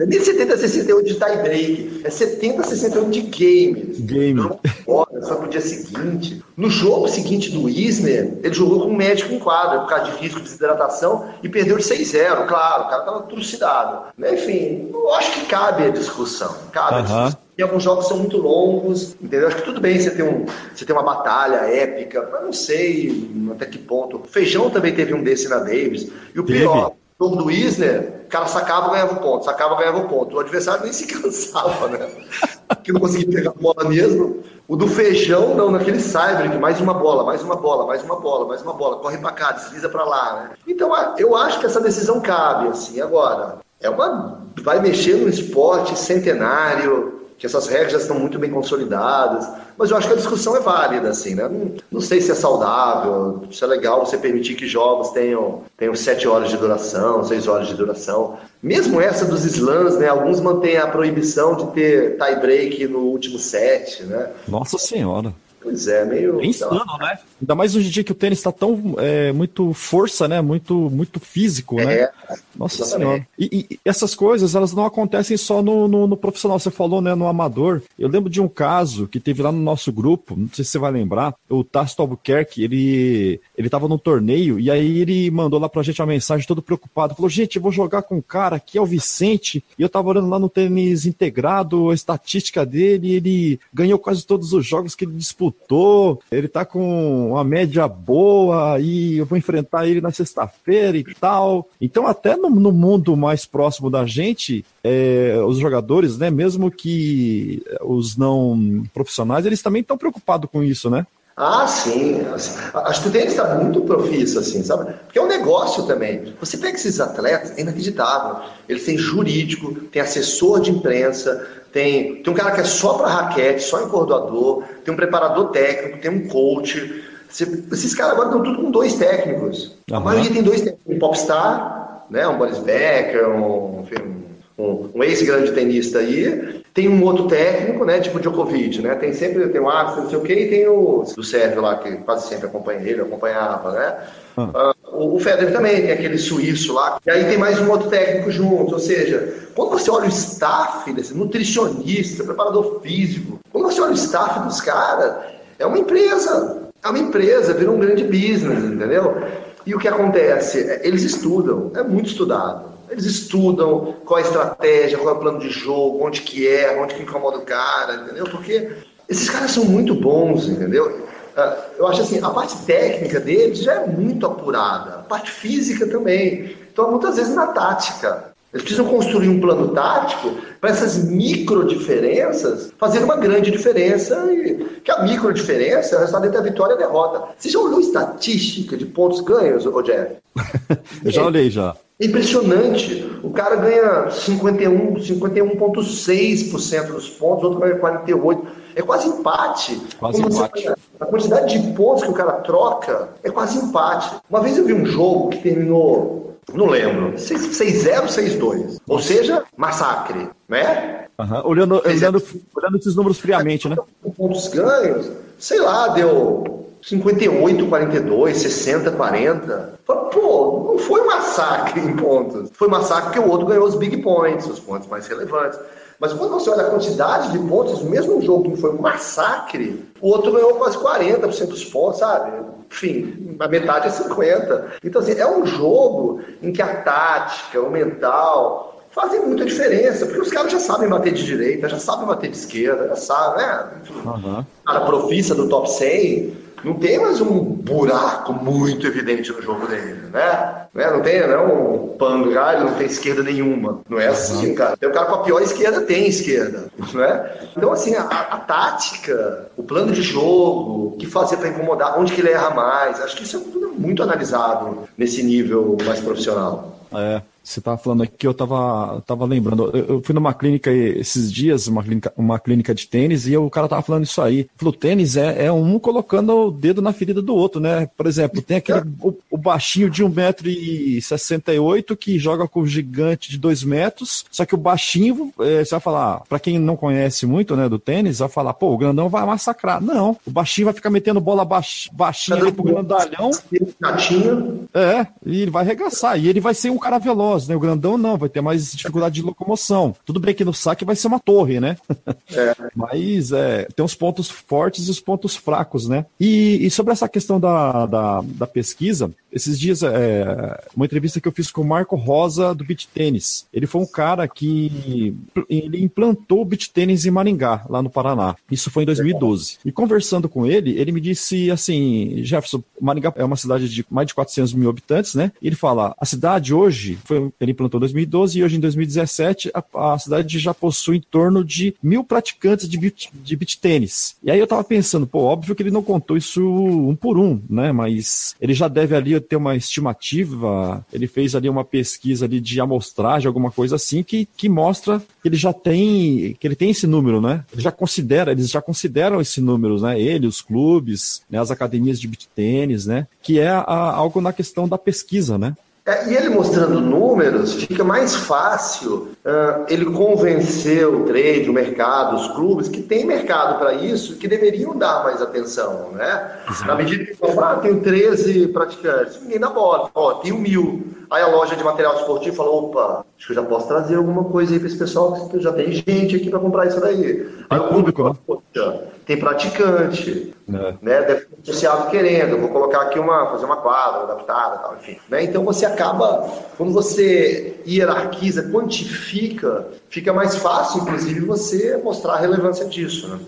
é nem 70 a 68 de tie break, é 70 a 68 de game. Game. Fora, só pro dia seguinte. No jogo seguinte do Isner, ele jogou com o médico em quadra, por causa de risco de desidratação, e perdeu de 6-0. Claro, o cara tava trucidado. Enfim, eu acho que cabe a discussão. Cabe a discussão. E alguns jogos são muito longos, entendeu? Acho que tudo bem você ter, um, você ter uma batalha épica, mas não sei até que ponto. O Feijão também teve um desse na Davis. E o pior, o jogo do Isner, o cara sacava ganhava ponto, sacava ganhava ponto. O adversário nem se cansava, né? que não consegui pegar a bola mesmo. O do feijão, não, naquele cyber, que mais uma bola, mais uma bola, mais uma bola, mais uma bola, corre para cá, desliza para lá, né? Então, eu acho que essa decisão cabe, assim, agora. É uma. Vai mexer no esporte centenário, que essas regras já estão muito bem consolidadas, mas eu acho que a discussão é válida, assim, né? Não, não sei se é saudável, se é legal você permitir que jogos tenham, tenham sete horas de duração, seis horas de duração. Mesmo essa dos slams, né? Alguns mantêm a proibição de ter tie break no último set, né? Nossa Senhora. Pois é, meio. É insano, né? Ainda mais hoje em dia que o tênis está tão é, muito força, né? Muito, muito físico, né? é, né? Nossa Senhora. E, e, essas coisas, elas não acontecem só no, no, no, profissional. Você falou, né? No amador. Eu lembro de um caso que teve lá no nosso grupo, não sei se você vai lembrar, o Tasto Albuquerque, ele, ele tava no torneio e aí ele mandou lá pra gente uma mensagem todo preocupado. Falou, gente, eu vou jogar com um cara que é o Vicente e eu tava olhando lá no tênis integrado, a estatística dele, ele ganhou quase todos os jogos que ele disputou, ele tá com uma média boa e eu vou enfrentar ele na sexta-feira e tal. Então, até no, no mundo mais próximo da gente, é, os jogadores, né, mesmo que os não profissionais, eles também estão preocupados com isso, né? Ah, sim. O tênis está muito profício, assim, sabe? Porque é um negócio também. Você pega esses atletas, é inacreditável. Eles têm jurídico, tem assessor de imprensa, tem, tem um cara que é só para raquete, só encordoador, tem um preparador técnico, tem um coach. Esses caras agora estão tudo com dois técnicos. Uhum. A maioria tem dois técnicos. Um popstar, né? um Boris Becker, um, um, um ex-grande tenista aí. Tem um outro técnico, né? Tipo Djokovic, né? Tem sempre, tem o Axel, não sei o quê, e tem o, o Sérgio lá, que quase sempre acompanha ele, acompanhava, né? Ah. Uh, o Federer também tem aquele suíço lá. E aí tem mais um outro técnico junto. Ou seja, quando você olha o staff desse nutricionista, preparador físico, quando você olha o staff dos caras, é uma empresa é uma empresa, vira um grande business, entendeu? E o que acontece? Eles estudam, é muito estudado. Eles estudam qual é a estratégia, qual é o plano de jogo, onde que é, onde que incomoda o cara, entendeu? Porque esses caras são muito bons, entendeu? Ah, eu acho assim, a parte técnica deles já é muito apurada, a parte física também. Então, muitas vezes na tática. Eles precisam construir um plano tático para essas micro diferenças fazer uma grande diferença e que a micro diferença é o resultado entre a vitória e a derrota. Você já olhou estatística de pontos ganhos, Rogério? Eu já olhei já. É impressionante. O cara ganha 51, 51,6% dos pontos, o outro ganha 48%. É quase empate. Quase empate. a quantidade de pontos que o cara troca é quase empate. Uma vez eu vi um jogo que terminou não lembro. 6-0, 6-2. Ou seja, massacre, né? Uhum. Olhando, olhando, olhando esses números friamente, né? Pontos ganhos, sei lá, deu 58, 42, 60, 40. Pô, não foi massacre em pontos. Foi massacre porque o outro ganhou os big points, os pontos mais relevantes. Mas quando você olha a quantidade de pontos, mesmo jogo que foi um massacre, o outro ganhou quase 40% dos pontos, sabe? Enfim, a metade é 50%. Então, assim, é um jogo em que a tática, o mental, fazem muita diferença, porque os caras já sabem bater de direita, já sabem bater de esquerda, já sabem, né? Uhum. Cara profissa do top 100 não tem mais um buraco muito evidente no jogo dele, né? né? Não tem, não é um pangalho, não tem esquerda nenhuma. Não é assim, cara. Tem o cara com a pior esquerda, tem esquerda, né? Então, assim, a, a tática, o plano de jogo, o que fazer para incomodar, onde que ele erra mais, acho que isso é muito analisado nesse nível mais profissional. É. Você estava falando aqui, eu estava tava lembrando. Eu, eu, fui numa clínica esses dias, uma clínica, uma clínica de tênis, e o cara tava falando isso aí. Falou: tênis é, é um colocando o dedo na ferida do outro, né? Por exemplo, tem aquele o, o baixinho de 1,68m que joga com o gigante de 2 metros, só que o baixinho, é, você vai falar, para quem não conhece muito né, do tênis, vai falar: pô, o grandão vai massacrar. Não, o baixinho vai ficar metendo bola baix, baixinha ali pro grandalhão. É, e ele vai arregaçar. E ele vai ser um cara veloz né? O grandão não, vai ter mais dificuldade de locomoção. Tudo bem que no saque vai ser uma torre, né? É. Mas é, tem os pontos fortes e os pontos fracos, né? E, e sobre essa questão da, da, da pesquisa, esses dias, é, uma entrevista que eu fiz com o Marco Rosa do Beat Tênis. Ele foi um cara que ele implantou o Beat Tênis em Maringá, lá no Paraná. Isso foi em 2012. E conversando com ele, ele me disse assim, Jefferson, Maringá é uma cidade de mais de 400 mil habitantes, né? E ele fala, a cidade hoje foi ele, ele implantou em 2012 e hoje em 2017 a, a cidade já possui em torno de mil praticantes de beat, de beat tênis. E aí eu tava pensando, pô, óbvio que ele não contou isso um por um, né? Mas ele já deve ali ter uma estimativa, ele fez ali uma pesquisa ali de amostragem, alguma coisa assim, que, que mostra que ele já tem, que ele tem esse número, né? Ele já considera, eles já consideram esse número, né? Ele, os clubes, né? as academias de beat tênis, né? Que é a, algo na questão da pesquisa, né? É, e ele mostrando números, fica mais fácil uh, ele convencer o trade, o mercado, os clubes, que tem mercado para isso, que deveriam dar mais atenção, né? Exato. Na medida que ah, tem 13 praticantes, ninguém dá bola, ó, tem mil. Aí a loja de material esportivo falou: opa, acho que eu já posso trazer alguma coisa aí para esse pessoal, que já tem gente aqui para comprar isso daí. Aí o público, né? Tem praticante, é. né? Deve ter associado querendo, vou colocar aqui uma, fazer uma quadra adaptada, tal, enfim. Né? Então você acaba, quando você hierarquiza, quantifica, fica mais fácil, inclusive, você mostrar a relevância disso, né?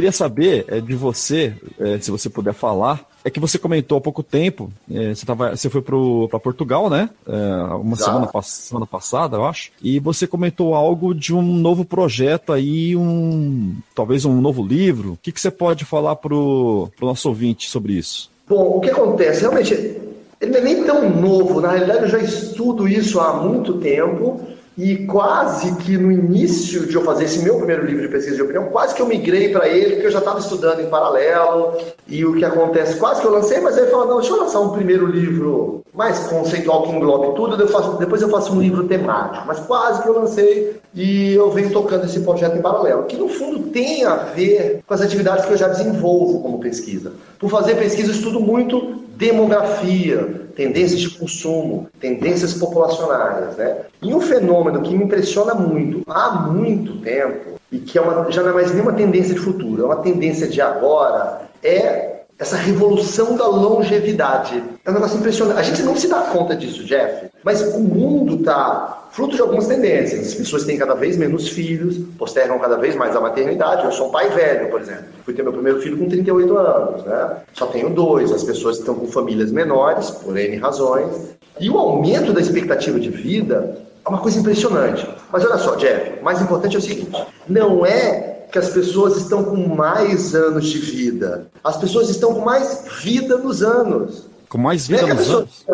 Queria saber é, de você, é, se você puder falar, é que você comentou há pouco tempo, é, você, tava, você foi para Portugal, né? É, uma semana, semana, passada, eu acho. E você comentou algo de um novo projeto aí, um talvez um novo livro. O que, que você pode falar para o nosso ouvinte sobre isso? Bom, o que acontece? Realmente, ele não é nem tão novo. Na realidade, eu já estudo isso há muito tempo. E quase que no início de eu fazer esse meu primeiro livro de pesquisa de opinião, quase que eu migrei para ele, porque eu já estava estudando em paralelo. E o que acontece, quase que eu lancei, mas eu falei, não, deixa eu lançar um primeiro livro mais conceitual que englobe tudo, depois eu faço um livro temático. Mas quase que eu lancei e eu venho tocando esse projeto em paralelo, que no fundo tem a ver com as atividades que eu já desenvolvo como pesquisa. Por fazer pesquisa, eu estudo muito demografia, tendências de consumo, tendências populacionais. Né? E um fenômeno que me impressiona muito há muito tempo, e que é uma, já não é mais nenhuma tendência de futuro, é uma tendência de agora, é essa revolução da longevidade. É um negócio impressionante. A gente não se dá conta disso, Jeff, mas o mundo está fruto de algumas tendências. As pessoas têm cada vez menos filhos, postergam cada vez mais a maternidade. Eu sou um pai velho, por exemplo. Fui ter meu primeiro filho com 38 anos, né? Só tenho dois. As pessoas estão com famílias menores, por N razões. E o aumento da expectativa de vida é uma coisa impressionante. Mas olha só, Jeff, o mais importante é o seguinte: não é que as pessoas estão com mais anos de vida. As pessoas estão com mais vida nos anos. Com mais vida é nos anos?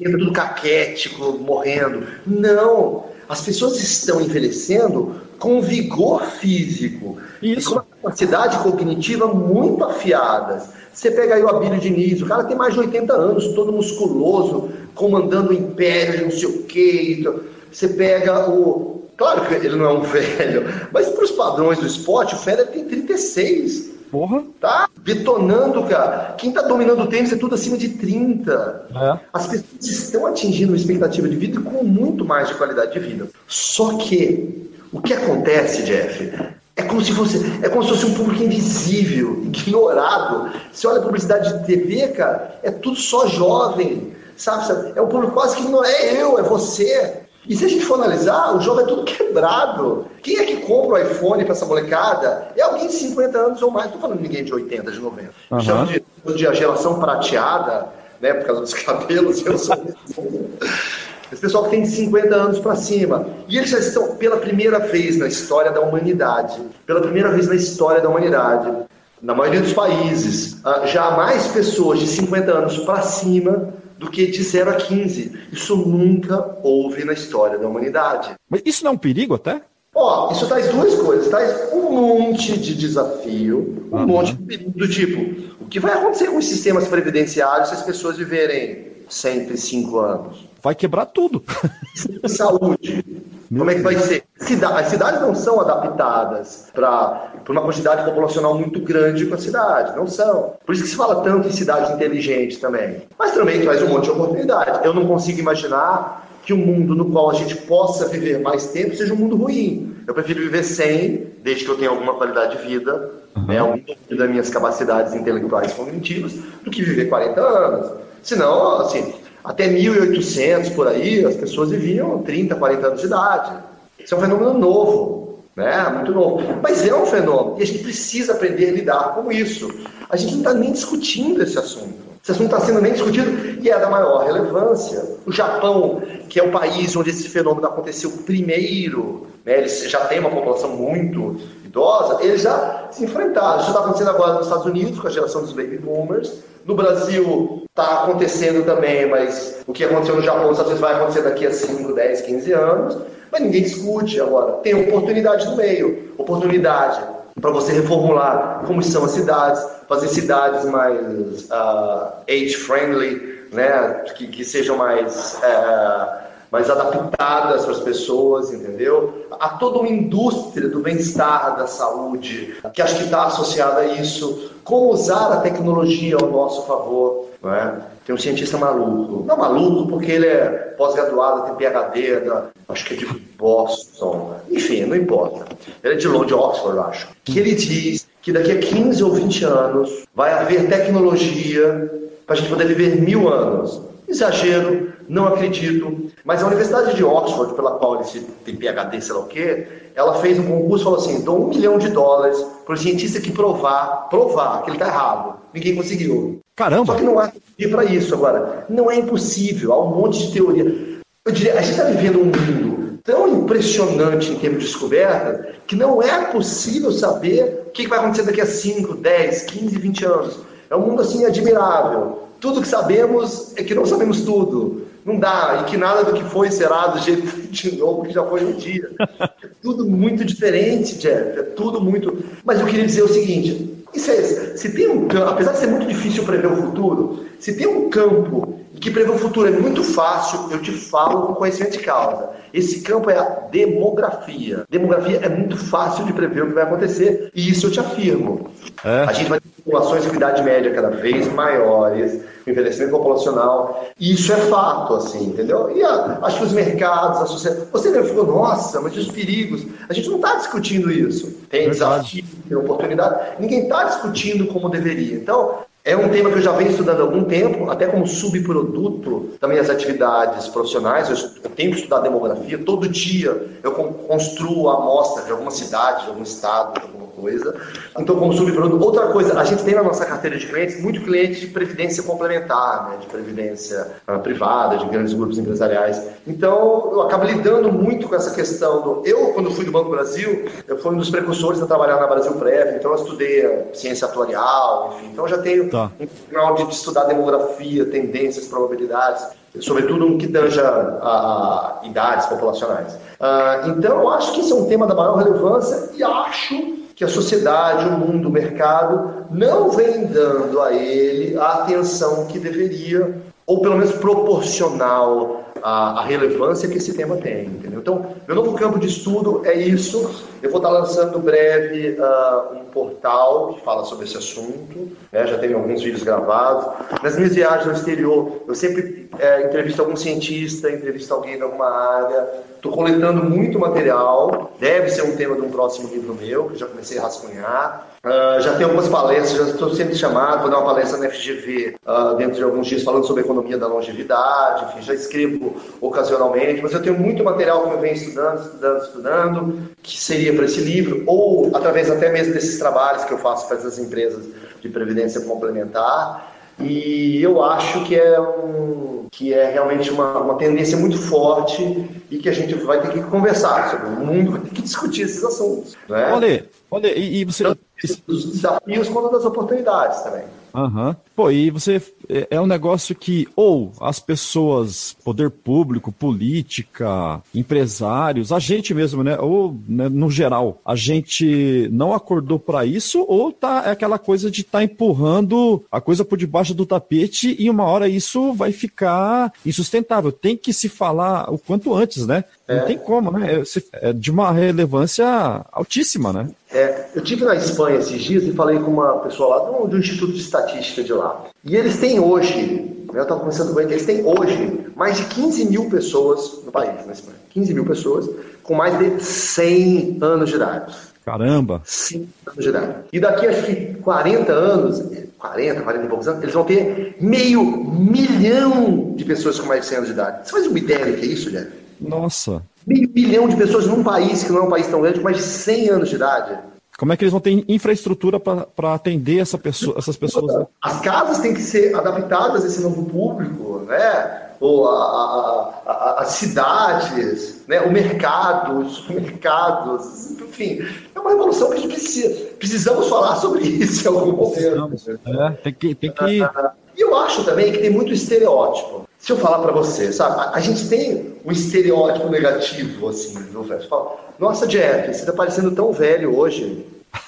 Entra tudo caquético, morrendo. Não. As pessoas estão envelhecendo com vigor físico Isso. e com uma capacidade cognitiva muito afiadas. Você pega aí o Abílio Diniz, o cara tem mais de 80 anos, todo musculoso, comandando o império, não sei o quê. Você pega o Claro que ele não é um velho, mas para os padrões do esporte, o Federer tem 36. Porra. Tá detonando, cara. Quem tá dominando o tênis é tudo acima de 30. É. As pessoas estão atingindo uma expectativa de vida com muito mais de qualidade de vida. Só que o que acontece, Jeff, é como se fosse, é como se fosse um público invisível, ignorado. Você olha a publicidade de TV, cara, é tudo só jovem, sabe? É um público quase que não é eu, é você. E se a gente for analisar, o jogo é tudo quebrado. Quem é que compra o iPhone para essa molecada? É alguém de 50 anos ou mais. Não estou falando de ninguém de 80, de 90. Uhum. Chamo de, de a geração prateada, né, por causa dos cabelos. Eu sou. Esse pessoal que tem de 50 anos para cima. E eles já estão pela primeira vez na história da humanidade. Pela primeira vez na história da humanidade. Na maioria dos países, ah, já há mais pessoas de 50 anos para cima do que de 0 a 15. Isso nunca houve na história da humanidade. Mas isso não é um perigo até? Ó, isso traz duas coisas. Traz um monte de desafio, um uhum. monte de perigo do tipo, o que vai acontecer com os sistemas previdenciários se as pessoas viverem 105 anos? Vai quebrar tudo. Saúde. Meu Como é que vai ser? As cidades não são adaptadas para uma quantidade populacional muito grande com a cidade. Não são. Por isso que se fala tanto em cidades inteligentes também. Mas também traz um monte de oportunidade. Eu não consigo imaginar que um mundo no qual a gente possa viver mais tempo seja um mundo ruim. Eu prefiro viver sem, desde que eu tenha alguma qualidade de vida, uhum. né, um das minhas capacidades intelectuais cognitivas, do que viver 40 anos. Senão, assim, até 1800 por aí, as pessoas viviam 30, 40 anos de idade. Isso é um fenômeno novo, né? Muito novo. Mas é um fenômeno e a gente precisa aprender a lidar com isso. A gente não está nem discutindo esse assunto. Esse assunto está sendo nem discutido e é da maior relevância. O Japão, que é o país onde esse fenômeno aconteceu primeiro, né, eles já tem uma população muito idosa, eles já se enfrentaram. Isso está acontecendo agora nos Estados Unidos, com a geração dos baby boomers. No Brasil está acontecendo também, mas o que aconteceu no Japão, às vezes vai acontecer daqui a 5, 10, 15 anos. Mas ninguém discute agora. Tem oportunidade no meio. Oportunidade para você reformular como são as cidades, fazer cidades mais uh, age-friendly, né? que, que sejam mais... Uh, mais adaptadas para as pessoas, entendeu? Há toda uma indústria do bem-estar, da saúde, que acho que está associada a isso. Como usar a tecnologia ao nosso favor, não é? Tem um cientista maluco. Não maluco, porque ele é pós-graduado, tem PhD, da, acho que é de Boston. Enfim, não importa. Ele é de Londres, Oxford, acho. Que ele diz que daqui a 15 ou 20 anos vai haver tecnologia para a gente poder viver mil anos. Exagero, não acredito. Mas a Universidade de Oxford, pela qual ele tem PhD, sei lá o quê, ela fez um concurso e falou assim: dou um milhão de dólares para o cientista que provar, provar que ele está errado. Ninguém conseguiu. Caramba! Só que não há teoria para isso agora. Não é impossível, há um monte de teoria. Eu diria, a gente está vivendo um mundo tão impressionante em termos de descoberta que não é possível saber o que vai acontecer daqui a 5, 10, 15, 20 anos. É um mundo assim admirável. Tudo que sabemos é que não sabemos tudo. Não dá, e que nada do que foi será do jeito de novo que já foi um dia. É tudo muito diferente, Jeff. É tudo muito. Mas eu queria dizer o seguinte: isso é, se tem um apesar de ser muito difícil prever o futuro, se tem um campo que prever o futuro é muito fácil, eu te falo com conhecimento de causa. Esse campo é a demografia. Demografia é muito fácil de prever o que vai acontecer, e isso eu te afirmo. É. A gente vai ter populações com idade média cada vez maiores, envelhecimento populacional, e isso é fato, assim, entendeu? E a, acho que os mercados, a sociedade. Você mesmo ficou, nossa, mas os perigos. A gente não está discutindo isso. Tem desafio, tem oportunidade. Ninguém está discutindo como deveria. Então, é um tema que eu já venho estudando há algum tempo, até como subproduto das minhas atividades profissionais. Eu tenho que estudar demografia. Todo dia eu construo a amostra de alguma cidade, de algum estado, de alguma coisa. Então, como subproduto. Outra coisa, a gente tem na nossa carteira de clientes muito cliente de previdência complementar, né, de previdência uh, privada, de grandes grupos empresariais. Então, eu acabo lidando muito com essa questão do. Eu, quando fui do Banco Brasil, eu fui um dos precursores a trabalhar na Brasil Prev, então eu estudei ciência atuarial, enfim. Então, eu já tenho tá. um canal de estudar demografia, tendências, probabilidades, sobretudo no que tanja a, a idades populacionais. Uh, então, eu acho que isso é um tema da maior relevância e acho que a sociedade, o mundo, o mercado não vem dando a ele a atenção que deveria, ou pelo menos proporcional à, à relevância que esse tema tem. Entendeu? Então, meu novo campo de estudo é isso. Eu vou estar lançando breve uh, um portal que fala sobre esse assunto. Né? Já tenho alguns vídeos gravados. Nas minhas viagens no exterior, eu sempre é, entrevisto algum cientista, entrevisto alguém de alguma área. Estou coletando muito material. Deve ser um tema de um próximo livro meu, que já comecei a rascunhar. Uh, já tem algumas palestras, já estou sempre chamado, vou dar uma palestra na FGV uh, dentro de alguns dias falando sobre a economia da longevidade, enfim, já escrevo ocasionalmente, mas eu tenho muito material que eu venho estudando, estudando, estudando, que seria para esse livro, ou através até mesmo desses trabalhos que eu faço para essas empresas de previdência complementar. E eu acho que é, um, que é realmente uma, uma tendência muito forte e que a gente vai ter que conversar sobre. O mundo vai ter que discutir esses assuntos. Né? Olha, olha e, e você. Tanto dos desafios quanto das oportunidades também. Uhum. Pô, e você é, é um negócio que ou as pessoas, poder público, política, empresários, a gente mesmo, né? Ou né, no geral, a gente não acordou para isso, ou tá é aquela coisa de estar tá empurrando a coisa por debaixo do tapete e uma hora isso vai ficar insustentável. Tem que se falar o quanto antes, né? É. Não tem como, né? É, é de uma relevância altíssima, né? É, eu tive na Espanha esses dias e falei com uma pessoa lá do, do Instituto de Estatística de lá. E eles têm hoje, eu estava conversando com eles, eles têm hoje mais de 15 mil pessoas no país, na Espanha. 15 mil pessoas com mais de 100 anos de idade. Caramba! 100 anos de idade. E daqui a 40 anos, 40, 40 e poucos anos, eles vão ter meio milhão de pessoas com mais de 100 anos de idade. Você faz uma ideia do que é isso, Jeff? Nossa! Meio milhão de pessoas num país que não é um país tão grande, com mais de 100 anos de idade. Como é que eles vão ter infraestrutura para atender essa pessoa, essas pessoas? Né? As casas têm que ser adaptadas a esse novo público, né? Ou a, a, a, as cidades, né? o mercado, os supermercados, enfim. É uma revolução que a gente precisa. Precisamos falar sobre isso em algum momento. É, tem que, tem que... E eu acho também que tem muito estereótipo. Se eu falar para você, sabe, a, gente tem um estereótipo negativo, assim, viu, velho? Você fala, nossa, Jeff, você tá parecendo tão velho hoje.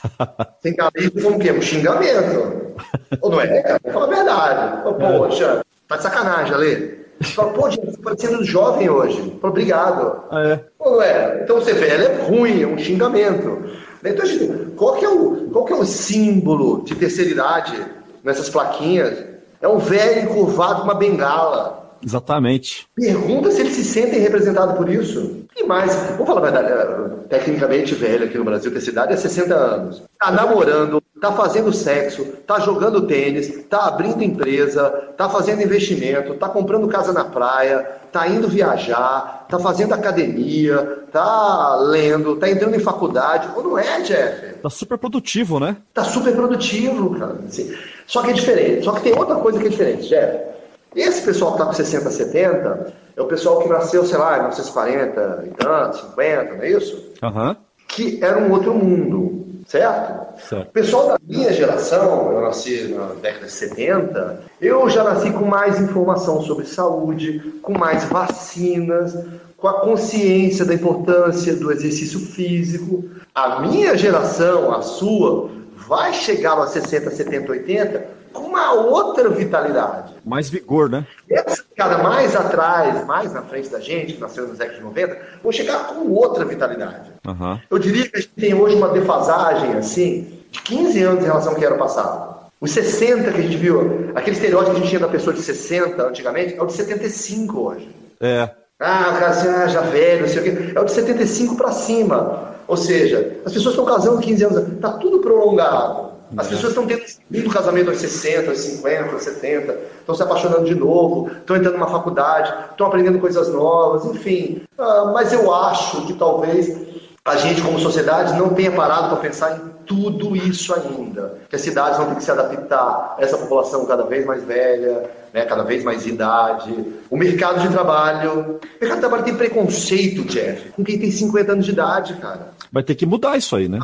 Tem cabelo como o quê? Um xingamento. Ou não é? Vamos falar a verdade. Oh, poxa, tá de sacanagem, Ale. Você fala, pô, Jeff, você tá parecendo jovem hoje. Obrigado. Ah, é? Ou não é? Então ser velho é ruim, é um xingamento. Então, gente, qual que é o, qual que é o símbolo de terceira idade nessas plaquinhas? É um velho encurvado com uma bengala. Exatamente. Pergunta se eles se sentem representados por isso. E mais, vamos falar a verdade, é, tecnicamente velho aqui no Brasil, que a cidade é 60 anos. Tá namorando, tá fazendo sexo, tá jogando tênis, tá abrindo empresa, tá fazendo investimento, tá comprando casa na praia, tá indo viajar, tá fazendo academia, tá lendo, tá entrando em faculdade. Ou não é, Jeff? Tá super produtivo, né? Tá super produtivo, cara. Assim, só que é diferente. Só que tem outra coisa que é diferente, Jeff. Esse pessoal que está com 60, 70 é o pessoal que nasceu, sei lá, em 1940 e tanto, 50, não é isso? Uhum. Que era um outro mundo, certo? certo? O pessoal da minha geração, eu nasci na década de 70, eu já nasci com mais informação sobre saúde, com mais vacinas, com a consciência da importância do exercício físico. A minha geração, a sua, vai chegar aos 60, 70, 80 com uma outra vitalidade. Mais vigor, né? Essa cara mais atrás, mais na frente da gente, que nasceu nos décadas de 90, vão chegar com outra vitalidade. Uhum. Eu diria que a gente tem hoje uma defasagem, assim, de 15 anos em relação ao que era o passado. Os 60 que a gente viu, aquele estereótipo que a gente tinha da pessoa de 60 antigamente, é o de 75 hoje. É. Ah, cara, assim, ah, já velho, sei o quê. É o de 75 para cima. Ou seja, as pessoas estão casando 15 anos, está tudo prolongado. As pessoas estão tendo segundo casamento aos 60, aos 50, aos 70, estão se apaixonando de novo, estão entrando numa faculdade, estão aprendendo coisas novas, enfim. Ah, mas eu acho que talvez a gente, como sociedade, não tenha parado para pensar em tudo isso ainda. Que as cidades vão ter que se adaptar a essa população cada vez mais velha, né, cada vez mais idade. O mercado de trabalho. O mercado de trabalho tem preconceito, Jeff, com quem tem 50 anos de idade, cara. Vai ter que mudar isso aí, né?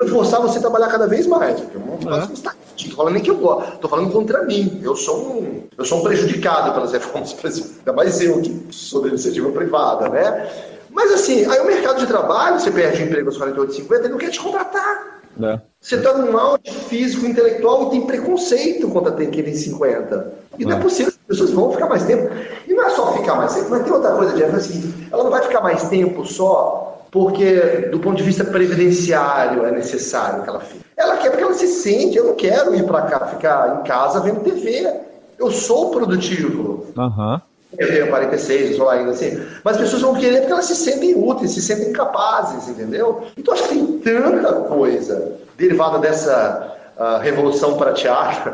Vai forçar você a trabalhar cada vez mais. Eu não faço é. Estou falando nem que eu gosto, estou falando contra mim. Eu sou um, eu sou um prejudicado pelas reformas, ainda mais eu que sou da iniciativa privada, né? Mas assim, aí o mercado de trabalho, você perde o emprego aos 48, 50, ele não quer te contratar. É. Você está num mal físico, intelectual e tem preconceito contra quem tem 50. E não é, é possível, as pessoas vão ficar mais tempo. E não é só ficar mais tempo, mas tem outra coisa, Jeff, assim, ela não vai ficar mais tempo só porque do ponto de vista previdenciário é necessário que ela fique. Ela quer porque ela se sente, eu não quero ir para cá, ficar em casa vendo TV. Eu sou produtivo. Uhum. Eu tenho 46, eu sou ainda assim. Mas as pessoas vão querer porque elas se sentem úteis, se sentem capazes, entendeu? Então acho que tem tanta coisa derivada dessa uh, revolução para teatro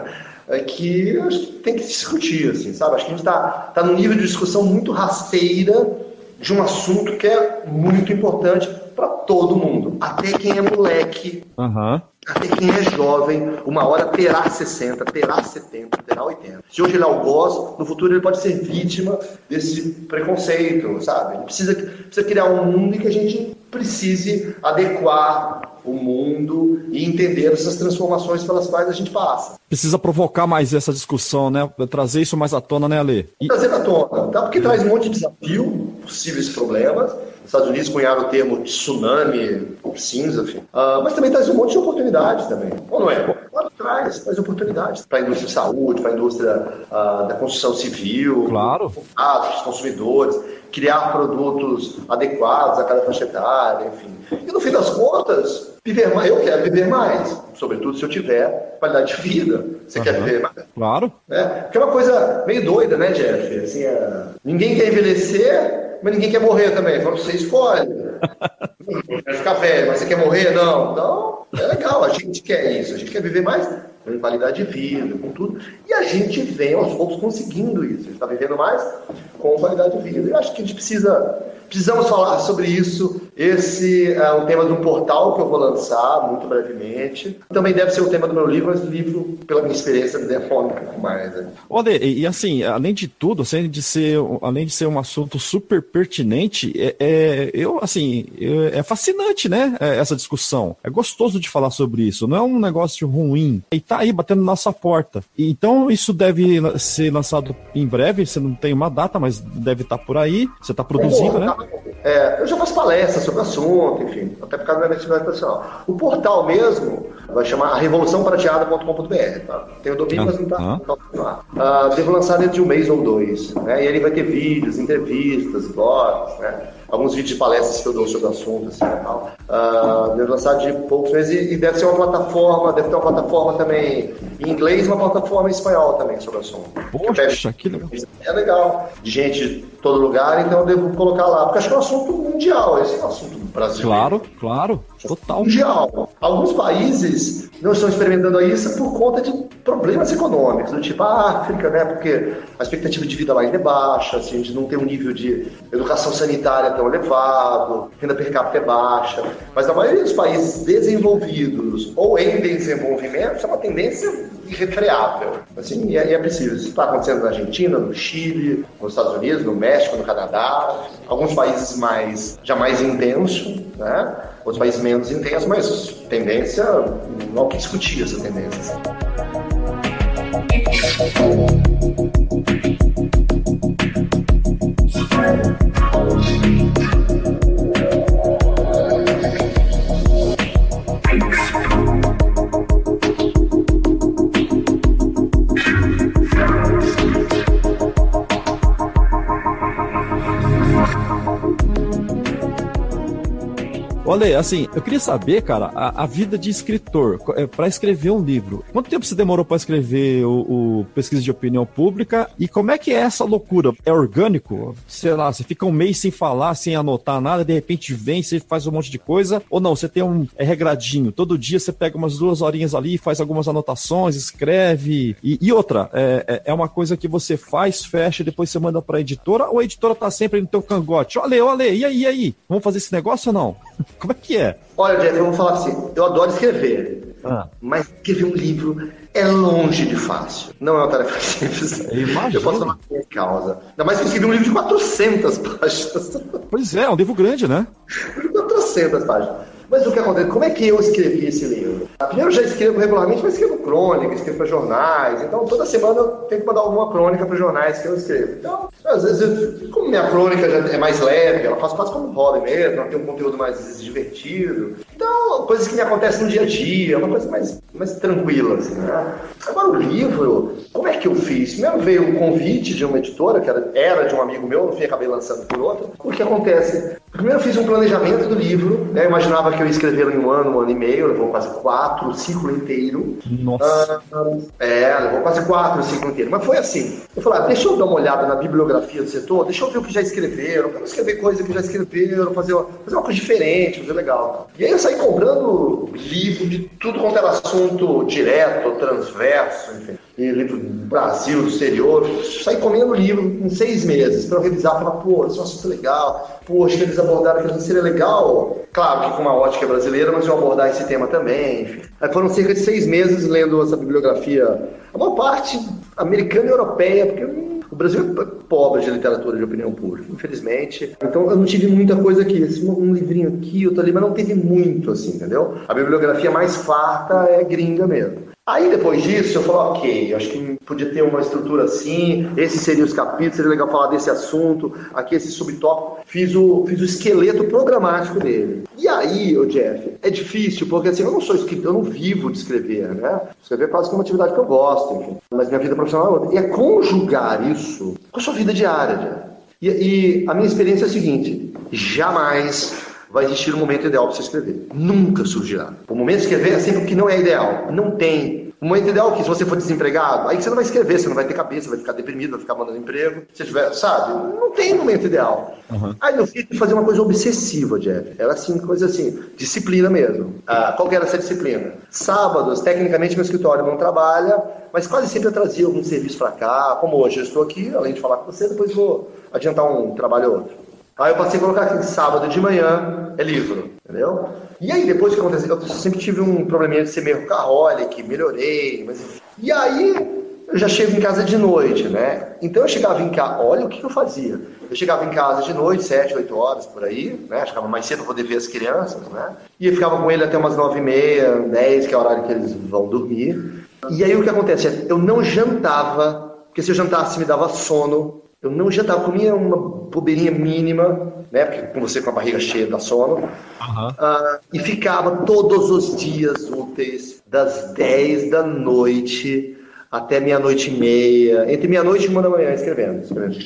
é que acho que tem que se discutir, assim, sabe? Acho que a gente está tá num nível de discussão muito rasteira de um assunto que é muito importante para todo mundo, até quem é moleque, uhum. Até quem é jovem, uma hora terá 60, terá 70, terá 80. Se hoje ele é algoz, no futuro ele pode ser vítima desse preconceito, sabe? Ele precisa, precisa criar um mundo em que a gente precise adequar o mundo e entender essas transformações pelas quais a gente passa. Precisa provocar mais essa discussão, né? Trazer isso mais à tona, né, Ale? E... Trazer à tona, tá? Porque traz um monte de desafio, possíveis problemas. Os Estados Unidos cunharam o termo tsunami cinza, enfim. Uh, mas também traz um monte de oportunidades também. Ou não é? Claro, traz, traz oportunidades para a indústria de saúde, para a indústria uh, da construção civil, claro. para os consumidores, criar produtos adequados a cada faixa etária, enfim. E no fim das contas, viver mais, eu quero viver mais, sobretudo se eu tiver qualidade de vida. Você uhum. quer viver mais? Claro. É, porque é uma coisa meio doida, né, Jeff? Assim, é... ninguém quer envelhecer, mas ninguém quer morrer também. Você escolhe. Quer ficar velho, mas você quer morrer? Não. Então, é legal, a gente quer isso. A gente quer viver mais com qualidade de vida, com tudo. E a gente vem aos poucos conseguindo isso. A gente está vivendo mais com qualidade de vida. Eu acho que a gente precisa Precisamos falar sobre isso. Esse é o tema um portal que eu vou lançar muito brevemente. Também deve ser o tema do meu livro, mas o livro, pela minha experiência, um pouco mais. Né? Olha, e, e, assim, além de tudo, além de ser, além de ser um assunto super pertinente, é, é eu, assim, é fascinante, né? É, essa discussão. É gostoso de falar sobre isso. Não é um negócio ruim. E tá aí batendo na nossa porta. Então, isso deve ser lançado em breve. Você não tem uma data, mas deve estar tá por aí. Você está produzindo, né? É, eu já faço palestras sobre o assunto, enfim, até por causa da minha atividade profissional. O portal mesmo vai chamar revoluçãoprateada.com.br. Tá? Tem o domínio, mas não está ah. lá. Uh, devo lançar dentro de um mês ou dois. Né? E ele vai ter vídeos, entrevistas, blogs, né? Alguns vídeos de palestras que eu dou sobre o assunto, assim, e tal. Uh, deve lançar de poucos meses e deve ser uma plataforma, deve ter uma plataforma também em inglês e uma plataforma em espanhol também sobre o assunto. Poxa, que legal. É legal. De gente de todo lugar, então eu devo colocar lá, porque acho que é um assunto mundial, esse é um assunto brasileiro. Claro, claro, total. Mundial. Alguns países não estão experimentando isso por conta de problemas econômicos, do tipo, ah, África, né, porque a expectativa de vida lá ainda é baixa, assim, a gente não tem um nível de educação sanitária tão elevado, renda per capita é baixa, mas na maioria dos países desenvolvidos ou em desenvolvimento, isso é uma tendência irrefreável, assim, e é, é. Isso está acontecendo na Argentina, no Chile, nos Estados Unidos, no México, no Canadá, alguns países mais, já mais intensos, né, outros países menos intensos, mas tendência, não há que discutir essa tendência. Olha, assim, eu queria saber, cara, a, a vida de escritor, é, para escrever um livro. Quanto tempo você demorou para escrever o, o, Pesquisa de Opinião Pública? E como é que é essa loucura? É orgânico? Sei lá, você fica um mês sem falar, sem anotar nada, de repente vem, você faz um monte de coisa? Ou não, você tem um é regradinho, todo dia você pega umas duas horinhas ali, faz algumas anotações, escreve. E, e outra, é, é, é uma coisa que você faz, fecha, depois você manda pra editora, ou a editora tá sempre no teu cangote? Olha, olha, e aí, e aí? Vamos fazer esse negócio ou não? Como é que é? Olha, Jeff, vamos falar assim. Eu adoro escrever. Ah. Mas escrever um livro é longe de fácil. Não é uma tarefa simples. Eu posso falar causa. Ainda mais que eu escrevi um livro de 400 páginas. Pois é, é um livro grande, né? 400 páginas. Mas o que acontece? Como é que eu escrevi esse livro? Primeiro eu já escrevo regularmente, mas escrevo crônica, escrevo para jornais. Então toda semana eu tenho que mandar alguma crônica para jornais que eu escrevo. Então, às vezes, eu, como minha crônica já é mais leve, ela faz quase como hobby mesmo, ela tem um conteúdo mais divertido. Então, coisas que me acontecem no dia a dia, uma coisa mais, mais tranquila, assim, né? Agora, o livro, como é que eu fiz? Primeiro veio um convite de uma editora, que era, era de um amigo meu, no fim acabei lançando por outra. O que acontece? Primeiro eu fiz um planejamento do livro, né? Eu imaginava que eu ia escrevê-lo em um ano, um ano e meio, levou quase quatro, o ciclo inteiro. Nossa. Ah, é, levou quase quatro, o ciclo inteiro. Mas foi assim. Eu falei, ah, deixa eu dar uma olhada na bibliografia do setor, deixa eu ver o que já escreveram, quero escrever coisa que já escreveram, fazer uma, fazer uma coisa diferente, fazer legal. E aí eu saí comprando livro de tudo quanto era assunto direto, transverso, enfim livro do Brasil, do exterior, saí comendo livro em seis meses para revisar, falar, pô, esse é um assunto legal, que eles abordaram aquilo seria legal, claro que com uma ótica brasileira, mas eu abordar esse tema também, enfim. Aí foram cerca de seis meses lendo essa bibliografia, a maior parte americana e europeia, porque o Brasil é pobre de literatura de opinião pública, infelizmente. Então eu não tive muita coisa aqui, assim, um livrinho aqui, outro ali, mas não teve muito, assim, entendeu? A bibliografia mais farta é gringa mesmo. Aí depois disso eu falei, ok, acho que podia ter uma estrutura assim, esses seriam os capítulos, seria legal falar desse assunto, aqui esse subtópico. Fiz o, fiz o esqueleto programático dele. E aí, o Jeff, é difícil, porque assim, eu não sou escritor, eu não vivo de escrever, né? Escrever é quase que uma atividade que eu gosto, enfim. Mas minha vida profissional é outra. E é conjugar isso com a sua vida diária, Jeff. E, e a minha experiência é a seguinte: jamais vai existir um momento ideal para você escrever. Nunca surgirá. O momento de escrever é sempre o que não é ideal. Não tem. O momento ideal é que se você for desempregado, aí você não vai escrever, você não vai ter cabeça, vai ficar deprimido, vai ficar mandando emprego. Se tiver, sabe? Não tem momento ideal. Uhum. Aí eu fiz fazer uma coisa obsessiva, Jeff. Era assim, coisa assim, disciplina mesmo. Ah, qual era essa disciplina? Sábados, tecnicamente meu escritório não trabalha, mas quase sempre eu trazia algum serviço para cá, como hoje eu estou aqui, além de falar com você, depois vou adiantar um trabalho ou outro. Aí eu passei a colocar aqui, sábado de manhã é livro, entendeu? E aí depois que aconteceu, eu sempre tive um probleminha de ser meio carolic, melhorei, mas... E aí eu já chego em casa de noite, né? Então eu chegava em casa, olha o que eu fazia. Eu chegava em casa de noite, 7, 8 horas por aí, né? Chegava mais cedo para poder ver as crianças, né? E eu ficava com ele até umas 9 e meia, 10, que é o horário que eles vão dormir. E aí o que acontece? Eu não jantava, porque se eu jantasse me dava sono, eu não jantava, comia uma bobeirinha mínima, né? Porque com você com a barriga cheia da sono. Uhum. Uh, e ficava todos os dias úteis, das 10 da noite até meia-noite e meia, entre meia-noite e uma da manhã, escrevendo, escrevendo,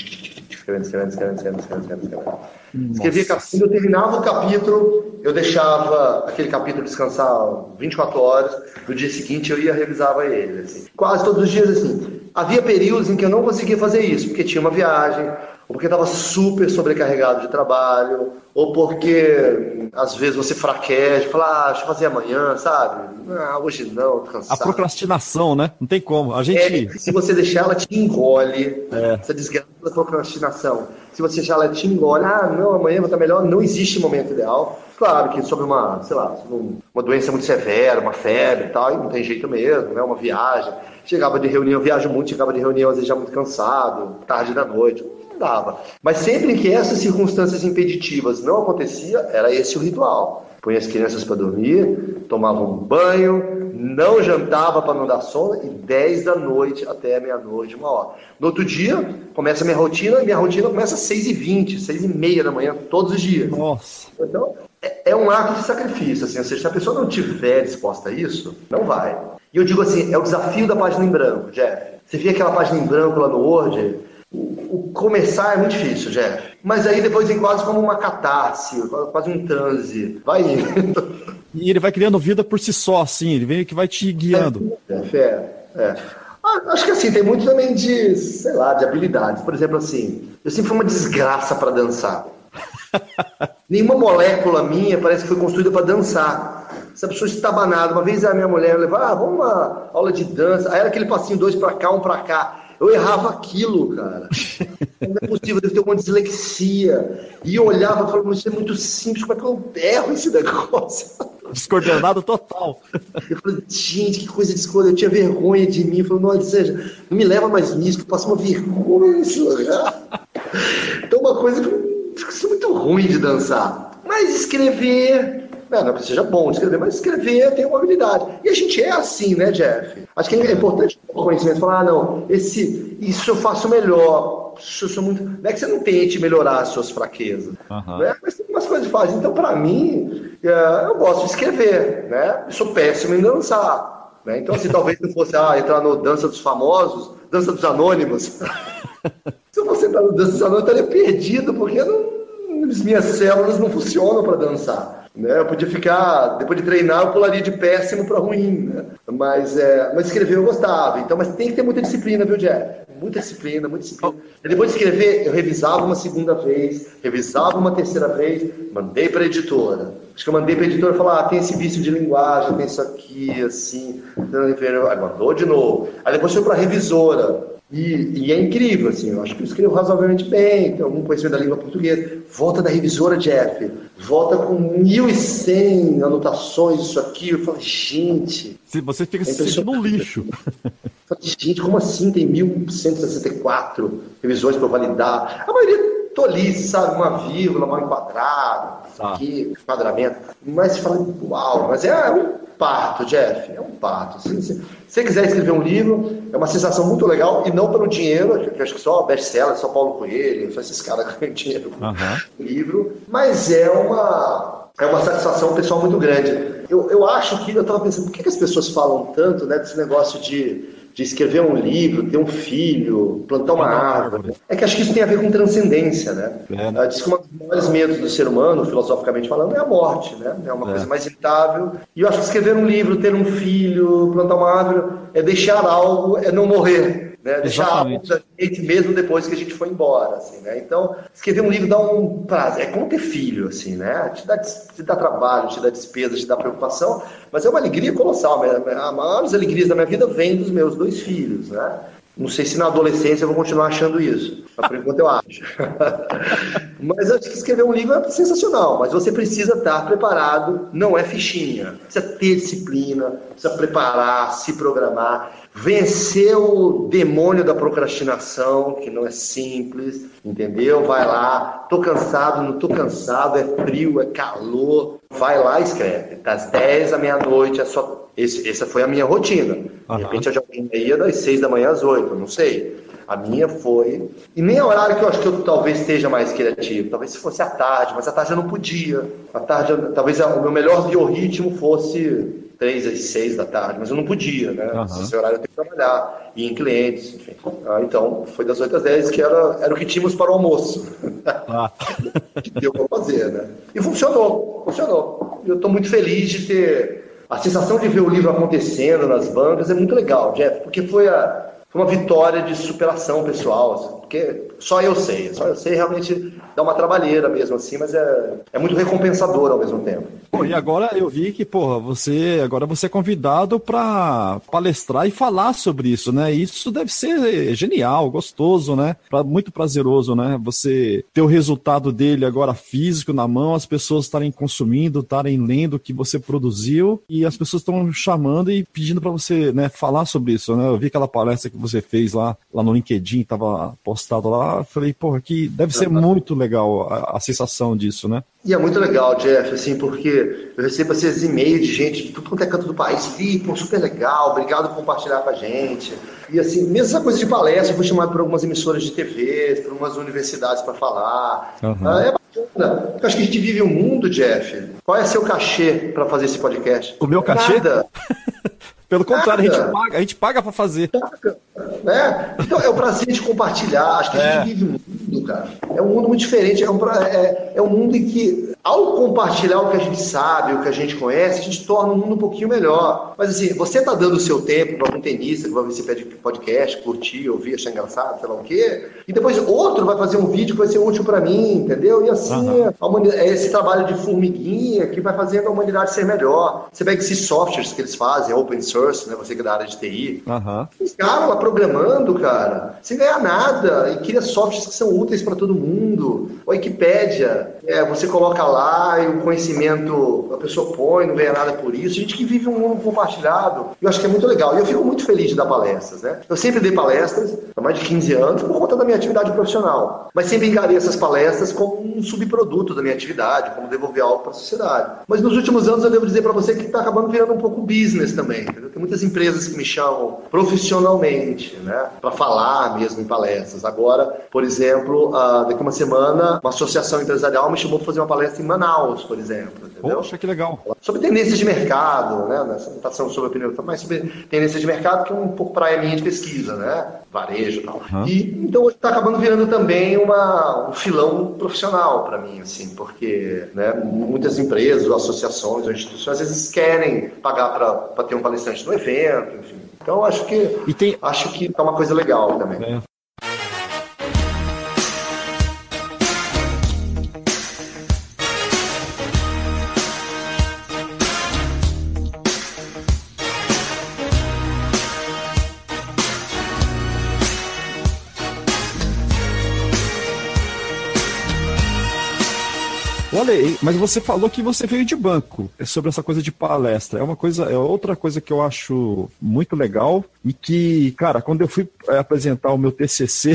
escrevendo, escrevendo, escrevendo, escrevendo, escrevendo, escrevendo. Escrevia capítulo, eu terminava o capítulo, eu deixava aquele capítulo descansar 24 horas, no dia seguinte eu ia revisava ele, assim. Quase todos os dias assim. Havia períodos em que eu não conseguia fazer isso, porque tinha uma viagem, ou porque estava super sobrecarregado de trabalho, ou porque às vezes você fraqueja, fala, ah, deixa eu fazer amanhã, sabe? Ah, hoje não, tô cansado. A procrastinação, né? Não tem como. A gente. É, se você deixar, ela te engole. É. Essa desgraça da procrastinação. Se você deixar, ela te engole. Ah, não, amanhã vai estar melhor. Não existe momento ideal. Claro que sobre uma, sei lá, uma doença muito severa, uma febre e tal, e não tem jeito mesmo, né? Uma viagem. Chegava de reunião, viajo muito, chegava de reunião às vezes já muito cansado, tarde da noite, dava. Mas sempre que essas circunstâncias impeditivas não acontecia, era esse o ritual. Põe as crianças para dormir, tomava um banho, não jantava para não dar sono e 10 da noite até meia-noite, uma hora. No outro dia, começa a minha rotina, e minha rotina começa às 6h20, 6h30 da manhã, todos os dias. Nossa. Então, é, é um ato de sacrifício, assim, ou seja, se a pessoa não tiver disposta a isso, não vai. E eu digo assim, é o desafio da página em branco, Jeff. Você vê aquela página em branco lá no Word, o, começar é muito difícil, Jeff. Mas aí depois vem quase como uma catarse, quase um transe. Vai indo. E ele vai criando vida por si só, assim, ele vem que vai te guiando. É, é, é. Ah, acho que assim, tem muito também de, sei lá, de habilidades. Por exemplo, assim, eu sempre fui uma desgraça para dançar. Nenhuma molécula minha parece que foi construída para dançar. Essa pessoa estabanada. Uma vez a minha mulher levou, ah, vamos uma aula de dança. Aí era aquele passinho, dois para cá, um para cá. Eu errava aquilo, cara. Não é possível, deve ter uma dislexia. E eu olhava e falava, isso é muito simples, como é que eu erro esse negócio? Descoordenado total. Eu falei, gente, que coisa descoordenada. Eu tinha vergonha de mim. Eu falei, não, seja, não me leva mais nisso, que eu passo uma vergonha nesse lugar. Então, uma coisa que eu sou muito ruim de dançar. Mas escrever, não, não é que seja bom de escrever, mas escrever tem uma habilidade. E a gente é assim, né, Jeff? Acho que é importante o conhecimento falar, ah, não, esse, isso eu faço melhor. Isso eu sou muito... Não é que você não tente melhorar as suas fraquezas, uhum. né? mas tem umas coisas de faz. Então, para mim, é, eu gosto de escrever, né? Eu sou péssimo em dançar. Né? Então, se assim, talvez não fosse ah, entrar no Dança dos Famosos, Dança dos Anônimos, se eu fosse entrar no Dança dos Anônimos, eu estaria perdido, porque não as minhas células não funcionam para dançar. Né? Eu podia ficar, depois de treinar, eu pularia de péssimo para ruim. Né? Mas, é, mas escrever eu gostava. Então, mas tem que ter muita disciplina, viu, Jeff? Muita disciplina, muita disciplina. E depois de escrever, eu revisava uma segunda vez, revisava uma terceira vez, mandei para a editora. Acho que eu mandei para a editora falar: ah, tem esse vício de linguagem, tem isso aqui, assim. Aí mandou de novo. Aí depois foi para a revisora. E, e, é incrível, assim, eu acho que eu escrevo razoavelmente bem, tenho algum conhecimento da língua portuguesa. Volta da revisora, Jeff, volta com 1.100 anotações, isso aqui. Eu falo, gente. Se você fica é se sentindo um lixo. Falo, gente, como assim tem 1.164 revisões para validar? A maioria tolice, sabe? Uma vírgula mal enquadrada, ah. aqui, enquadramento. Mas você fala, uau, mas é um parto, Jeff, é um parto. Se, se, se você quiser escrever um livro, é uma sensação muito legal, e não pelo dinheiro, que, que acho que só best-seller, só Paulo Coelho, só esses caras ganham dinheiro com uhum. livro, mas é uma, é uma satisfação pessoal muito grande. Eu, eu acho que, eu estava pensando, por que, que as pessoas falam tanto né, desse negócio de de escrever um livro, ter um filho, plantar uma árvore. É que acho que isso tem a ver com transcendência, né? É, né? Diz que um dos maiores medos do ser humano, filosoficamente falando, é a morte, né? É uma é. coisa mais inevitável. E eu acho que escrever um livro, ter um filho, plantar uma árvore, é deixar algo, é não morrer né? Deixar algo da gente mesmo depois que a gente foi embora, assim, né? Então, escrever um livro dá um prazer, é como ter filho, assim, né? Te dá, te dá trabalho, te dá despesa, te dá preocupação, mas é uma alegria colossal. A maiores alegrias da minha vida vem dos meus dois filhos, né? Não sei se na adolescência eu vou continuar achando isso, mas por enquanto eu acho. mas acho que escrever um livro é sensacional, mas você precisa estar preparado, não é fichinha. Precisa ter disciplina, precisa preparar, se programar vencer o demônio da procrastinação, que não é simples, entendeu? Vai lá, tô cansado, não tô cansado, é frio, é calor, vai lá e escreve. Das 10 à meia-noite, é só... Esse, essa foi a minha rotina. Uhum. De repente, eu já ia das 6 da manhã às 8, não sei. A minha foi. E nem é horário que eu acho que eu talvez esteja mais criativo. Talvez se fosse à tarde, mas à tarde eu não podia. À tarde, talvez o meu melhor biorritmo fosse três às seis da tarde, mas eu não podia, né? Uhum. Esse horário eu tenho que trabalhar, ir em clientes, enfim. Ah, então, foi das oito às dez que era, era o que tínhamos para o almoço. Ah. que deu para fazer, né? E funcionou, funcionou. Eu estou muito feliz de ter... A sensação de ver o livro acontecendo nas bancas é muito legal, Jeff, porque foi, a, foi uma vitória de superação pessoal, assim, porque só eu sei, só eu sei realmente dá uma trabalheira mesmo assim, mas é, é muito recompensador ao mesmo tempo. E agora eu vi que, porra, você agora você é convidado para palestrar e falar sobre isso, né? Isso deve ser genial, gostoso, né? Pra, muito prazeroso, né? Você ter o resultado dele agora físico na mão, as pessoas estarem consumindo, estarem lendo o que você produziu e as pessoas estão chamando e pedindo para você, né, falar sobre isso, né? Eu vi aquela palestra que você fez lá, lá no LinkedIn, tava postado lá, falei, porra, que deve ser muito legal a, a sensação disso, né? E é muito legal, Jeff, assim, porque eu recebo esses e-mails de gente de tudo quanto é canto do país, pô, super legal, obrigado por compartilhar com a gente. E assim, mesmo essa coisa de palestra, eu fui chamado por algumas emissoras de TV, por algumas universidades para falar. Uhum. É bacana. Eu acho que a gente vive um mundo, Jeff. Qual é seu cachê para fazer esse podcast? O meu cachê? Nada. Pelo contrário, a gente paga, a gente paga para fazer. Paga, né? Então é o prazer de compartilhar. Acho que é. a gente vive um mundo, cara. É um mundo muito diferente. É um, é, é um mundo em que, ao compartilhar o que a gente sabe, o que a gente conhece, a gente torna o mundo um pouquinho melhor. Mas assim, você está dando o seu tempo para um tenista que vai ver esse podcast, curtir, ouvir, achar engraçado, sei lá o quê. E depois outro vai fazer um vídeo que vai ser útil para mim, entendeu? E assim, uhum. é esse trabalho de formiguinha que vai fazendo a humanidade ser melhor. Você pega esses softwares que eles fazem, open source né? Você que é da área de TI. Uhum. Os caras programando, cara, sem ganhar nada e cria softwares que são úteis para todo mundo. A Wikipédia, é, você coloca lá e o conhecimento a pessoa põe, não ganha nada por isso. Gente que vive um mundo compartilhado. Eu acho que é muito legal. E eu fico muito feliz de dar palestras, né? Eu sempre dei palestras há mais de 15 anos por conta da minha atividade profissional. Mas sempre encarei essas palestras como um subproduto da minha atividade, como devolver algo para a sociedade. Mas nos últimos anos eu devo dizer para você que está acabando virando um pouco business também. Entendeu? Tem muitas empresas que me chamam profissionalmente, né, para falar mesmo em palestras. Agora, por exemplo, uh, daqui uma semana, uma associação empresarial me chamou para fazer uma palestra em Manaus, por exemplo. Entendeu? Poxa, que legal. Sobre tendências de mercado, né? Nessa não está sendo sobre opinião, mas sobre tendências de mercado, que é um pouco praia minha de pesquisa, né? Varejo e tal. Uhum. E, então está acabando virando também uma, um filão profissional para mim, assim, porque né, muitas empresas, associações, instituições, às vezes querem pagar para ter um palestrante no evento, enfim. Então acho que tem... acho que é uma coisa legal também. É. Olha, mas você falou que você veio de banco é sobre essa coisa de palestra. É uma coisa, é outra coisa que eu acho muito legal e que, cara, quando eu fui é, apresentar o meu TCC,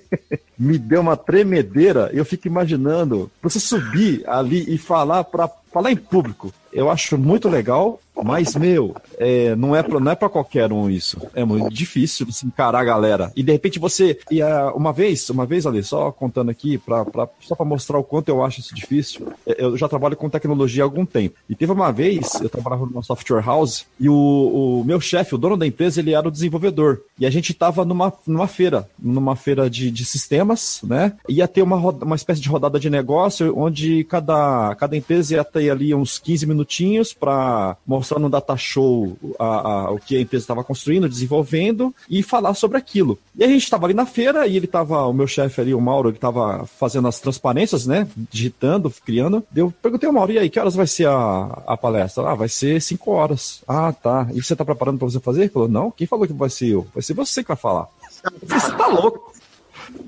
me deu uma tremedeira. Eu fico imaginando você subir ali e falar para falar em público. Eu acho muito legal, mas, meu, é, não é pra, não é pra qualquer um isso. É muito difícil você encarar a galera. E de repente você. E, uh, uma vez, uma vez ali, só contando aqui, pra, pra, só pra mostrar o quanto eu acho isso difícil. É, eu já trabalho com tecnologia há algum tempo. E teve uma vez, eu trabalhava numa software house, e o, o meu chefe, o dono da empresa, ele era o desenvolvedor. E a gente tava numa, numa feira, numa feira de, de sistemas, né? Ia ter uma, uma espécie de rodada de negócio, onde cada, cada empresa ia ter ali uns 15 minutinhos para mostrar no data show a, a, o que a empresa estava construindo, desenvolvendo e falar sobre aquilo. E a gente estava ali na feira e ele estava, o meu chefe ali, o Mauro, ele estava fazendo as transparências, né? Digitando, criando. Eu perguntei ao Mauro, e aí, que horas vai ser a, a palestra? Ah, vai ser 5 horas. Ah, tá. E você está preparando para você fazer? Ele falou, não, quem falou que vai ser eu? Vai ser você que vai falar. Você tá louco?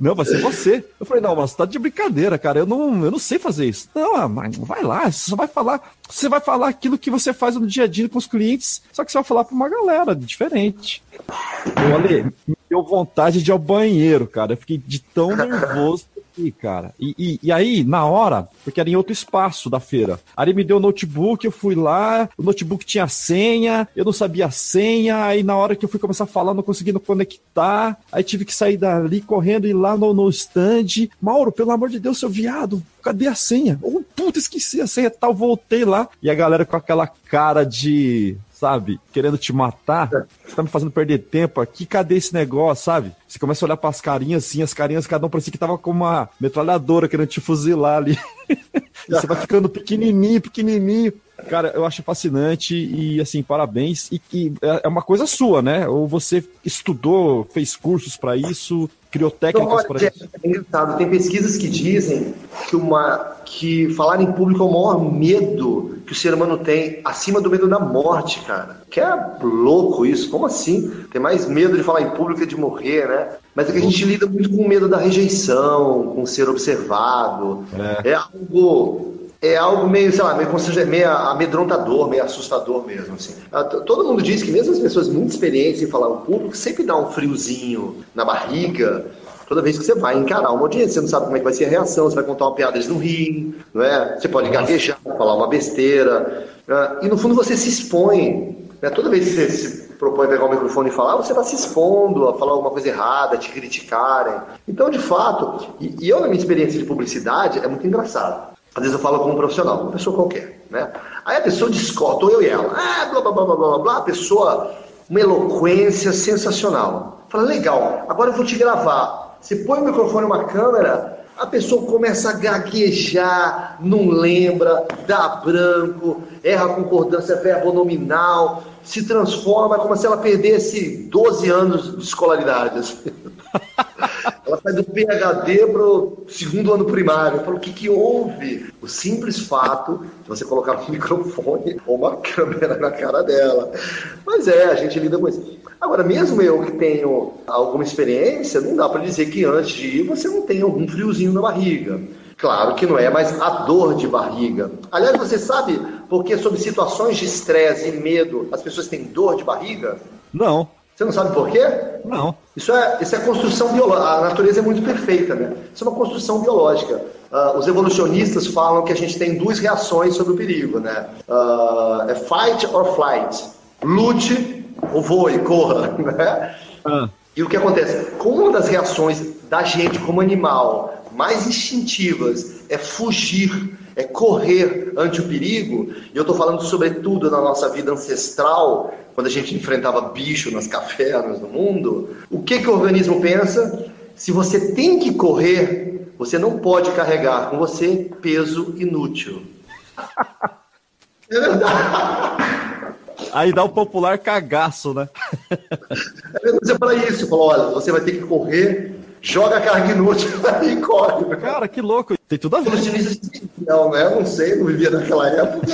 Não, vai ser você. Eu falei, não, mas você tá de brincadeira, cara. Eu não, eu não sei fazer isso. Não, ah, mas vai lá, você só vai falar. Você vai falar aquilo que você faz no dia a dia com os clientes, só que você vai falar para uma galera diferente. Olha, me deu vontade de ir ao banheiro, cara. Eu fiquei de tão nervoso aqui, cara. E, e, e, aí, na hora, porque era em outro espaço da feira, aí me deu o notebook, eu fui lá, o notebook tinha senha, eu não sabia a senha, aí na hora que eu fui começar a falar, não conseguindo conectar, aí tive que sair dali correndo e ir lá no, no stand. Mauro, pelo amor de Deus, seu viado, cadê a senha? Oh, puta, esqueci a senha tal, voltei lá. E a galera com aquela cara de sabe? Querendo te matar. Você tá me fazendo perder tempo aqui. Cadê esse negócio, sabe? Você começa a olhar pras carinhas assim, as carinhas, cada um parecia que tava com uma metralhadora querendo te fuzilar ali. você vai ficando pequenininho, pequenininho. Cara, eu acho fascinante e, assim, parabéns. E, e é, é uma coisa sua, né? Ou você estudou, fez cursos para isso, criou técnicas para isso? É. Tem pesquisas que dizem que, uma, que falar em público é o maior medo que o ser humano tem, acima do medo da morte, cara. Que é louco isso. Como assim? Tem mais medo de falar em público que de morrer, né? Mas é que a gente lida muito com o medo da rejeição, com ser observado. É, é algo é algo meio, sei lá, meio, meio amedrontador, meio assustador mesmo. Assim. Ah, todo mundo diz que mesmo as pessoas muito experientes em falar em público sempre dá um friozinho na barriga toda vez que você vai encarar uma audiência. Você não sabe como é que vai ser a reação, você vai contar uma piada, eles não riem, não é? Você pode gaguejar, falar uma besteira. Né? E no fundo você se expõe. Né? Toda vez que você se propõe pegar o microfone e falar, você está se expondo a falar alguma coisa errada, a te criticarem. Então, de fato, e, e eu na minha experiência de publicidade, é muito engraçado. Às vezes eu falo com um profissional, uma pessoa qualquer, né? Aí a pessoa discorda, tô eu e ela, ah, blá, blá, blá, blá, blá, blá, a pessoa, uma eloquência sensacional. Fala, legal, agora eu vou te gravar. Você põe o microfone uma câmera, a pessoa começa a gaguejar, não lembra, dá branco, erra a concordância verbonominal, se transforma como se ela perdesse 12 anos de escolaridade. Assim. Ela sai do PHD para o segundo ano primário. Eu falo, o que, que houve? O simples fato de você colocar um microfone ou uma câmera na cara dela. Mas é, a gente lida com isso. Agora, mesmo eu que tenho alguma experiência, não dá para dizer que antes de ir você não tem algum friozinho na barriga. Claro que não é, mas a dor de barriga. Aliás, você sabe porque sobre situações de estresse e medo as pessoas têm dor de barriga? Não. Você não sabe por quê? Não. Isso é, isso é construção biológica. A natureza é muito perfeita, né? Isso é uma construção biológica. Uh, os evolucionistas falam que a gente tem duas reações sobre o perigo, né? Uh, é fight or flight. Lute ou voe, corra, né? Ah. E o que acontece? Como uma das reações da gente como animal mais instintivas é fugir, é correr ante o perigo, e eu estou falando sobretudo na nossa vida ancestral, quando a gente enfrentava bicho nas cavernas do mundo, o que, que o organismo pensa? Se você tem que correr, você não pode carregar com você peso inútil. É verdade. Aí dá o popular cagaço, né? É para isso. Falou, olha, você vai ter que correr, joga a carga inútil e corre. Cara, que louco. Tem tudo a ver. Não, né? Não sei, não vivia naquela época.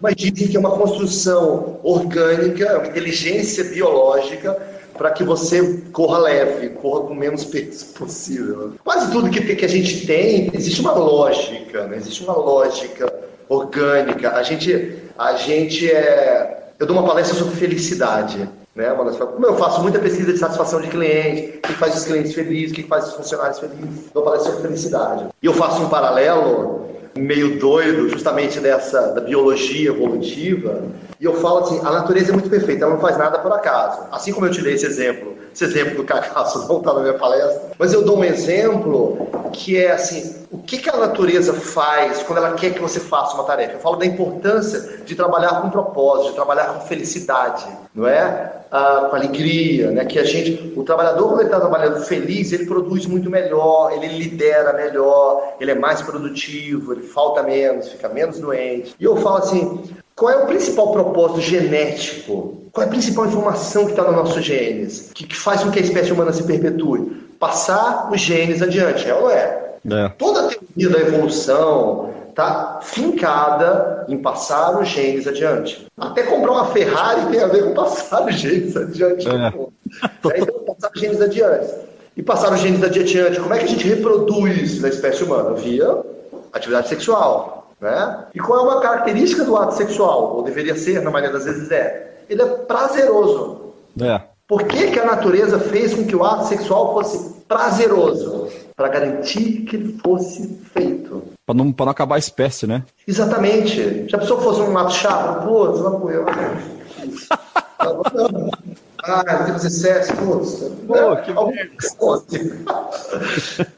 Mas dizem que é uma construção orgânica, uma inteligência biológica para que você corra leve, corra com menos peso possível. Quase tudo que, que a gente tem, existe uma lógica, né? existe uma lógica orgânica. A gente, a gente é. Eu dou uma palestra sobre felicidade. Né? Como eu faço muita pesquisa de satisfação de cliente, o que faz os clientes felizes, o que faz os funcionários felizes, dou palestra sobre felicidade. E eu faço um paralelo meio doido, justamente dessa da biologia evolutiva, e eu falo assim, a natureza é muito perfeita, ela não faz nada por acaso. Assim como eu te dei esse exemplo, esse exemplo do cagaço não está na minha palestra, mas eu dou um exemplo que é assim, o que, que a natureza faz quando ela quer que você faça uma tarefa? Eu falo da importância de trabalhar com propósito, de trabalhar com felicidade, não é? Ah, com alegria, né? Que a gente, o trabalhador quando ele está trabalhando feliz, ele produz muito melhor, ele lidera melhor, ele é mais produtivo, ele falta menos, fica menos doente. E eu falo assim, qual é o principal propósito genético? Qual é a principal informação que está nos nossos genes? Que, que faz com que a espécie humana se perpetue? Passar os genes adiante, é ou não é? É. Toda a teoria da evolução está fincada em passar os genes adiante. Até comprar uma Ferrari tem a ver com passar os genes adiante. É. é então, passar os genes adiante. E passar os genes adiante, como é que a gente reproduz na espécie humana? Via atividade sexual. Né? E qual é uma característica do ato sexual? Ou deveria ser, na maioria das vezes é. Ele é prazeroso. É. Por que, que a natureza fez com que o ato sexual fosse prazeroso? para garantir que ele fosse feito. Para não, não acabar a espécie, né? Exatamente. Se a pessoa fosse um mato chato, pô, você vai morrer. Ah, tem que fazer sexo, putz. Pô, né? que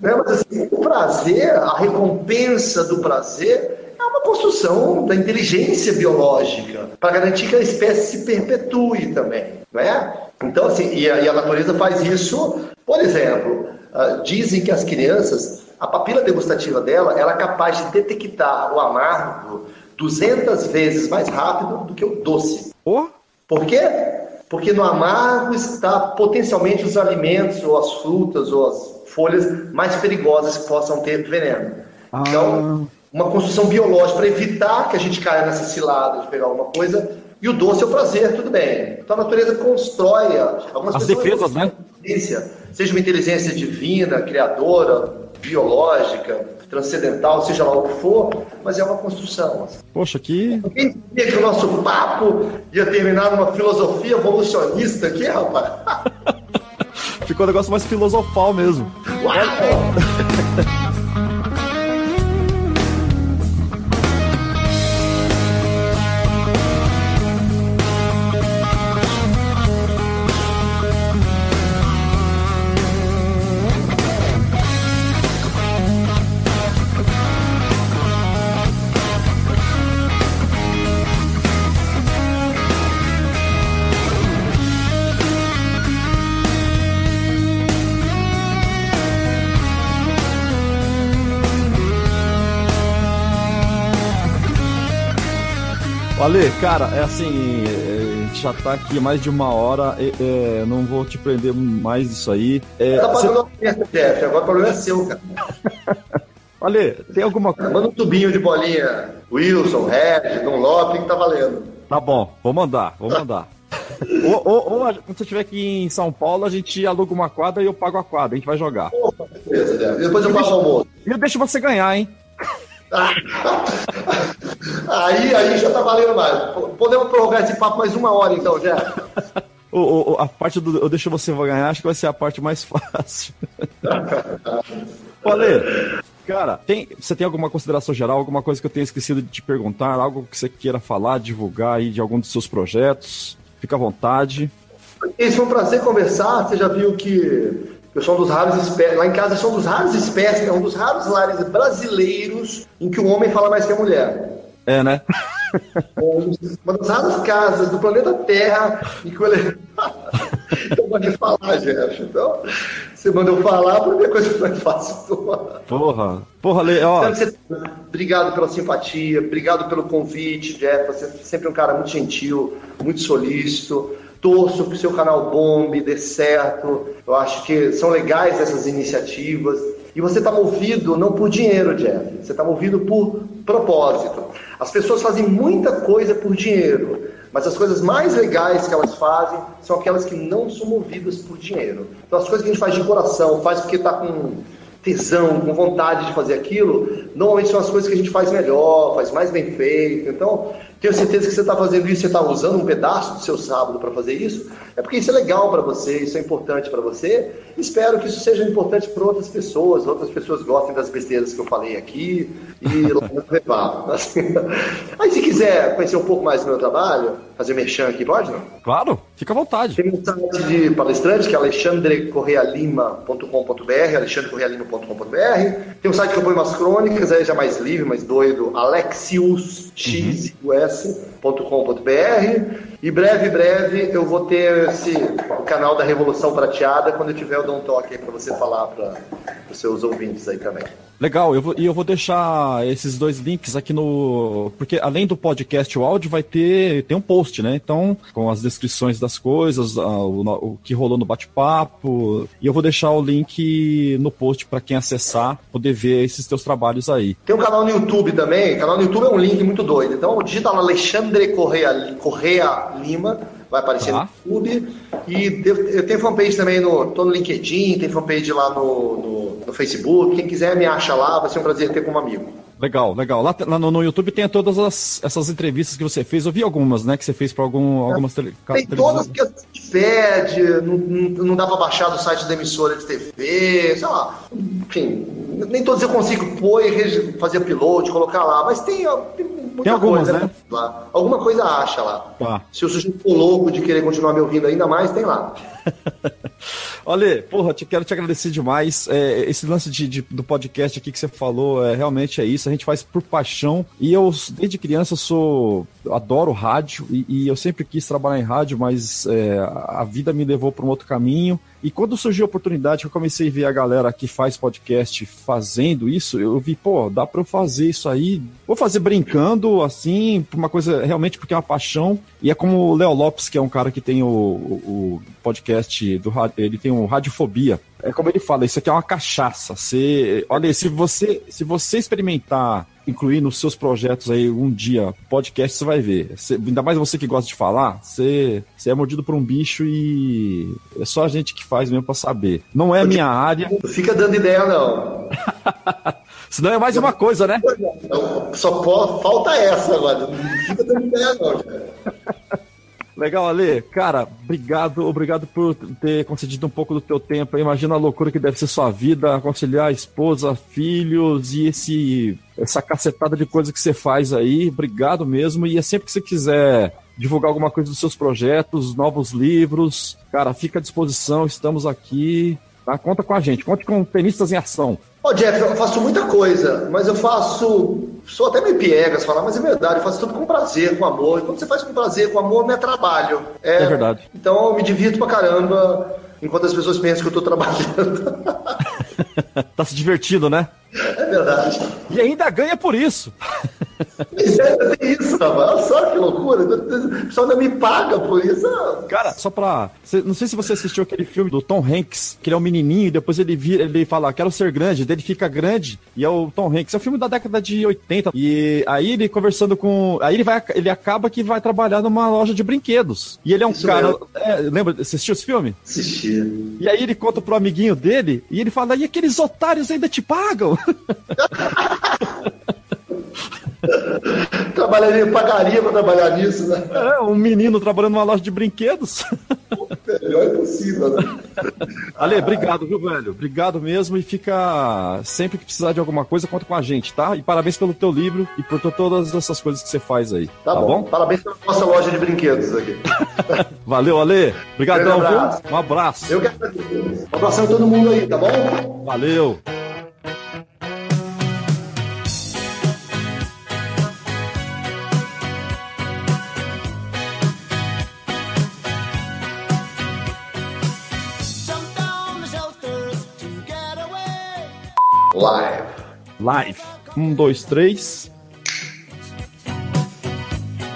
né? Mas assim, o prazer, a recompensa do prazer é uma construção da inteligência biológica para garantir que a espécie se perpetue também, não é? Então, assim, e a, e a natureza faz isso, por exemplo, uh, dizem que as crianças, a papila degustativa dela, ela é capaz de detectar o amargo 200 vezes mais rápido do que o doce. Oh. Por quê? Porque no amargo está potencialmente os alimentos, ou as frutas, ou as folhas mais perigosas que possam ter veneno. Ah. Então, uma construção biológica para evitar que a gente caia nessa cilada de pegar alguma coisa e o doce é o prazer, tudo bem. Então a natureza constrói algumas As defesas, né? Seja uma inteligência divina, criadora, biológica, transcendental, seja lá o que for, mas é uma construção. Poxa, que. Quem diria que o nosso papo ia terminar numa filosofia evolucionista aqui, rapaz? Ficou um negócio mais filosofal mesmo. Uau! Ale, cara, é assim, é, a gente já tá aqui mais de uma hora, é, é, não vou te prender mais isso aí. É, tá pagando cê... chefe, agora o problema é seu, cara. Ale, tem alguma coisa. Manda um tubinho de bolinha. Wilson, Red, Don Lopes, que tá valendo. Tá bom, vou mandar, vou mandar. ou, ou, ou, quando você estiver aqui em São Paulo, a gente aluga uma quadra e eu pago a quadra, a gente vai jogar. Opa, beleza, depois eu pago o almoço. E eu deixo você ganhar, hein? aí, aí já tá valendo mais. Podemos prorrogar esse papo mais uma hora, então, já. O, o, a parte do eu deixo você ganhar, acho que vai ser a parte mais fácil. Olha, cara, tem, você tem alguma consideração geral, alguma coisa que eu tenha esquecido de te perguntar, algo que você queira falar, divulgar aí de algum dos seus projetos? Fica à vontade. Esse foi um prazer conversar. Você já viu que Eu sou um dos raros espécies. Lá em casa sou um dos raros espécies, é um dos raros lares brasileiros em que o homem fala mais que a mulher. É, né? É uma das raras casas do planeta Terra em que o elefante. então pode falar, Jeff. Então, você mandou falar, a primeira coisa que eu faço. Porra, porra, Le... ó. Obrigado pela simpatia, obrigado pelo convite, Jeff. Você é sempre um cara muito gentil, muito solícito torço que o seu canal bombe, dê certo. Eu acho que são legais essas iniciativas. E você está movido não por dinheiro, Jeff. Você está movido por propósito. As pessoas fazem muita coisa por dinheiro, mas as coisas mais legais que elas fazem são aquelas que não são movidas por dinheiro. Então, as coisas que a gente faz de coração, faz porque está com tesão, com vontade de fazer aquilo, normalmente são as coisas que a gente faz melhor, faz mais bem feito. Então, tenho certeza que você está fazendo isso, você está usando um pedaço do seu sábado para fazer isso, é porque isso é legal para você, isso é importante para você. Espero que isso seja importante para outras pessoas, outras pessoas gostem das besteiras que eu falei aqui e levar. Aí, se quiser conhecer um pouco mais do meu trabalho, fazer merchan aqui, pode não? Claro, fica à vontade. Tem um site de palestrante que é alexandrecorrealima.com.br, alexandrecorrealima.com.br. Tem um site que eu ponho umas crônicas, aí já mais livre, mais doido, Alexius, X, uhum s.com.br e breve, breve eu vou ter esse o canal da Revolução Prateada quando eu tiver eu dou um toque aí para você falar para os seus ouvintes aí também. Legal, eu vou, e eu vou deixar esses dois links aqui no. Porque além do podcast o áudio, vai ter tem um post, né? Então, com as descrições das coisas, o, o que rolou no bate-papo. E eu vou deixar o link no post para quem acessar, poder ver esses teus trabalhos aí. Tem um canal no YouTube também. O canal no YouTube é um link muito doido. Então, digita lá Alexandre Correia, Correia Lima vai aparecer ah. no YouTube. E eu tenho fanpage também no. tô no LinkedIn, tem fanpage lá no, no, no, Facebook. Quem quiser me acha lá, vai ser um prazer ter como amigo. Legal, legal. Lá, lá no, no, YouTube tem todas as, essas entrevistas que você fez. Eu vi algumas, né? Que você fez para algum, algumas tele, Tem todas que não, não, não dá para baixar do site da emissora de TV, sei lá. Enfim, nem todos eu consigo pôr e fazer upload, colocar lá, mas tem, tem muita tem algumas, coisa né? lá. Alguma coisa acha lá. Tá. Se o sujeito for louco de querer continuar me ouvindo ainda mais, tem lá. Olha, porra, te, quero te agradecer demais. É, esse lance de, de, do podcast aqui que você falou, é, realmente é isso. A gente faz por paixão. E eu, desde criança, sou. Adoro rádio e, e eu sempre quis trabalhar em rádio, mas é, a vida me levou para um outro caminho. E quando surgiu a oportunidade eu comecei a ver a galera que faz podcast fazendo isso, eu vi, pô, dá para eu fazer isso aí. Vou fazer brincando, assim, uma coisa realmente porque é uma paixão. E é como o Léo Lopes, que é um cara que tem o, o, podcast do ele tem um Radiofobia. É como ele fala, isso aqui é uma cachaça. Você, olha, se você, se você experimentar incluir nos seus projetos aí um dia podcast, você vai ver. Você, ainda mais você que gosta de falar, você, você é mordido por um bicho e é só a gente que faz mesmo para saber. Não é a minha área. Não fica dando ideia, não. Senão é mais uma coisa, né? Só falta essa agora. Não fica dando ideia, não. Legal, Ale. Cara, obrigado, obrigado por ter concedido um pouco do teu tempo. Imagina a loucura que deve ser sua vida, conciliar a esposa, filhos e esse essa cacetada de coisa que você faz aí. Obrigado mesmo. E é sempre que você quiser divulgar alguma coisa dos seus projetos, novos livros, cara, fica à disposição. Estamos aqui. Tá? Conta com a gente. Conte com Tenistas em Ação. Ô, oh, Jeff, eu faço muita coisa, mas eu faço. Sou até meio piegas falar, mas é verdade, eu faço tudo com prazer, com amor. E quando você faz com prazer, com amor, não é trabalho. É, é verdade. Então eu me divirto pra caramba, enquanto as pessoas pensam que eu tô trabalhando. tá se divertindo, né? É verdade. E ainda ganha por isso. Pois é, tem isso, rapaz. Olha só que loucura. O pessoal ainda me paga por isso. Cara, só pra. Não sei se você assistiu aquele filme do Tom Hanks, que ele é um menininho e depois ele vira, ele fala, quero ser grande, daí ele fica grande e é o Tom Hanks. É um filme da década de 80. E aí ele conversando com. Aí ele vai, ele acaba que vai trabalhar numa loja de brinquedos. E ele é um isso cara. É, lembra? Assistiu esse filme? Assisti. E aí ele conta pro amiguinho dele e ele fala, e aqueles otários ainda te pagam? Trabalharia, pagaria para trabalhar nisso, né? É, um menino trabalhando numa loja de brinquedos. Melhor impossível, né? Ale, obrigado, viu, velho? Obrigado mesmo e fica. Sempre que precisar de alguma coisa, conta com a gente, tá? E parabéns pelo teu livro e por todas essas coisas que você faz aí. Tá, tá bom? bom? Parabéns pela nossa loja de brinquedos aqui. Valeu, Ale. Obrigadão, viu? Um abraço. Eu que agradeço. Um abração a todo mundo aí, tá bom? Valeu! Live. Live. Um, dois, três.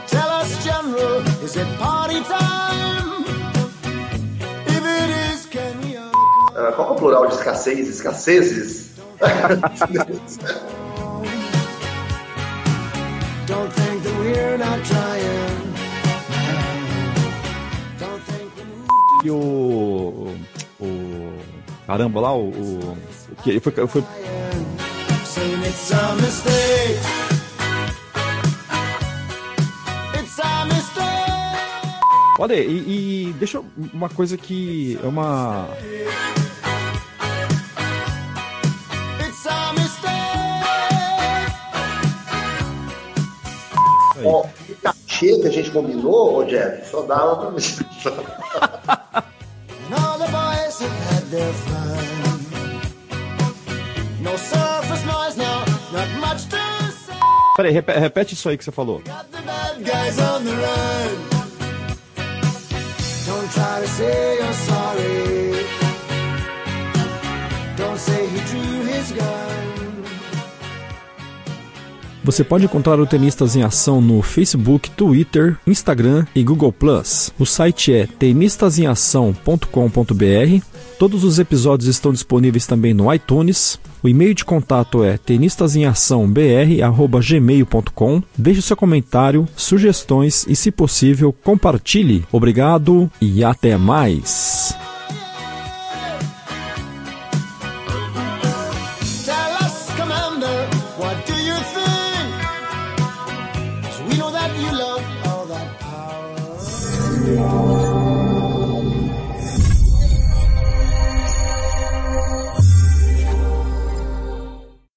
Tell us, General, is it party time? If it is, can we all Ah, qual é o plural de escassez? Escassezes? Don't think that we're not trying. E o. O. Caramba, lá, o. o que foi, foi. Olha, e, e deixa uma coisa que é uma. O cachê que a gente combinou, ô Jeff, só dava pra mim. Peraí, repete, repete isso aí que você falou. Você pode encontrar o Tenistas em Ação no Facebook, Twitter, Instagram e Google+. O site é tenistasemação.com.br. Todos os episódios estão disponíveis também no iTunes. O e-mail de contato é tenistasemaçãobr@gmail.com. Deixe seu comentário, sugestões e, se possível, compartilhe. Obrigado e até mais.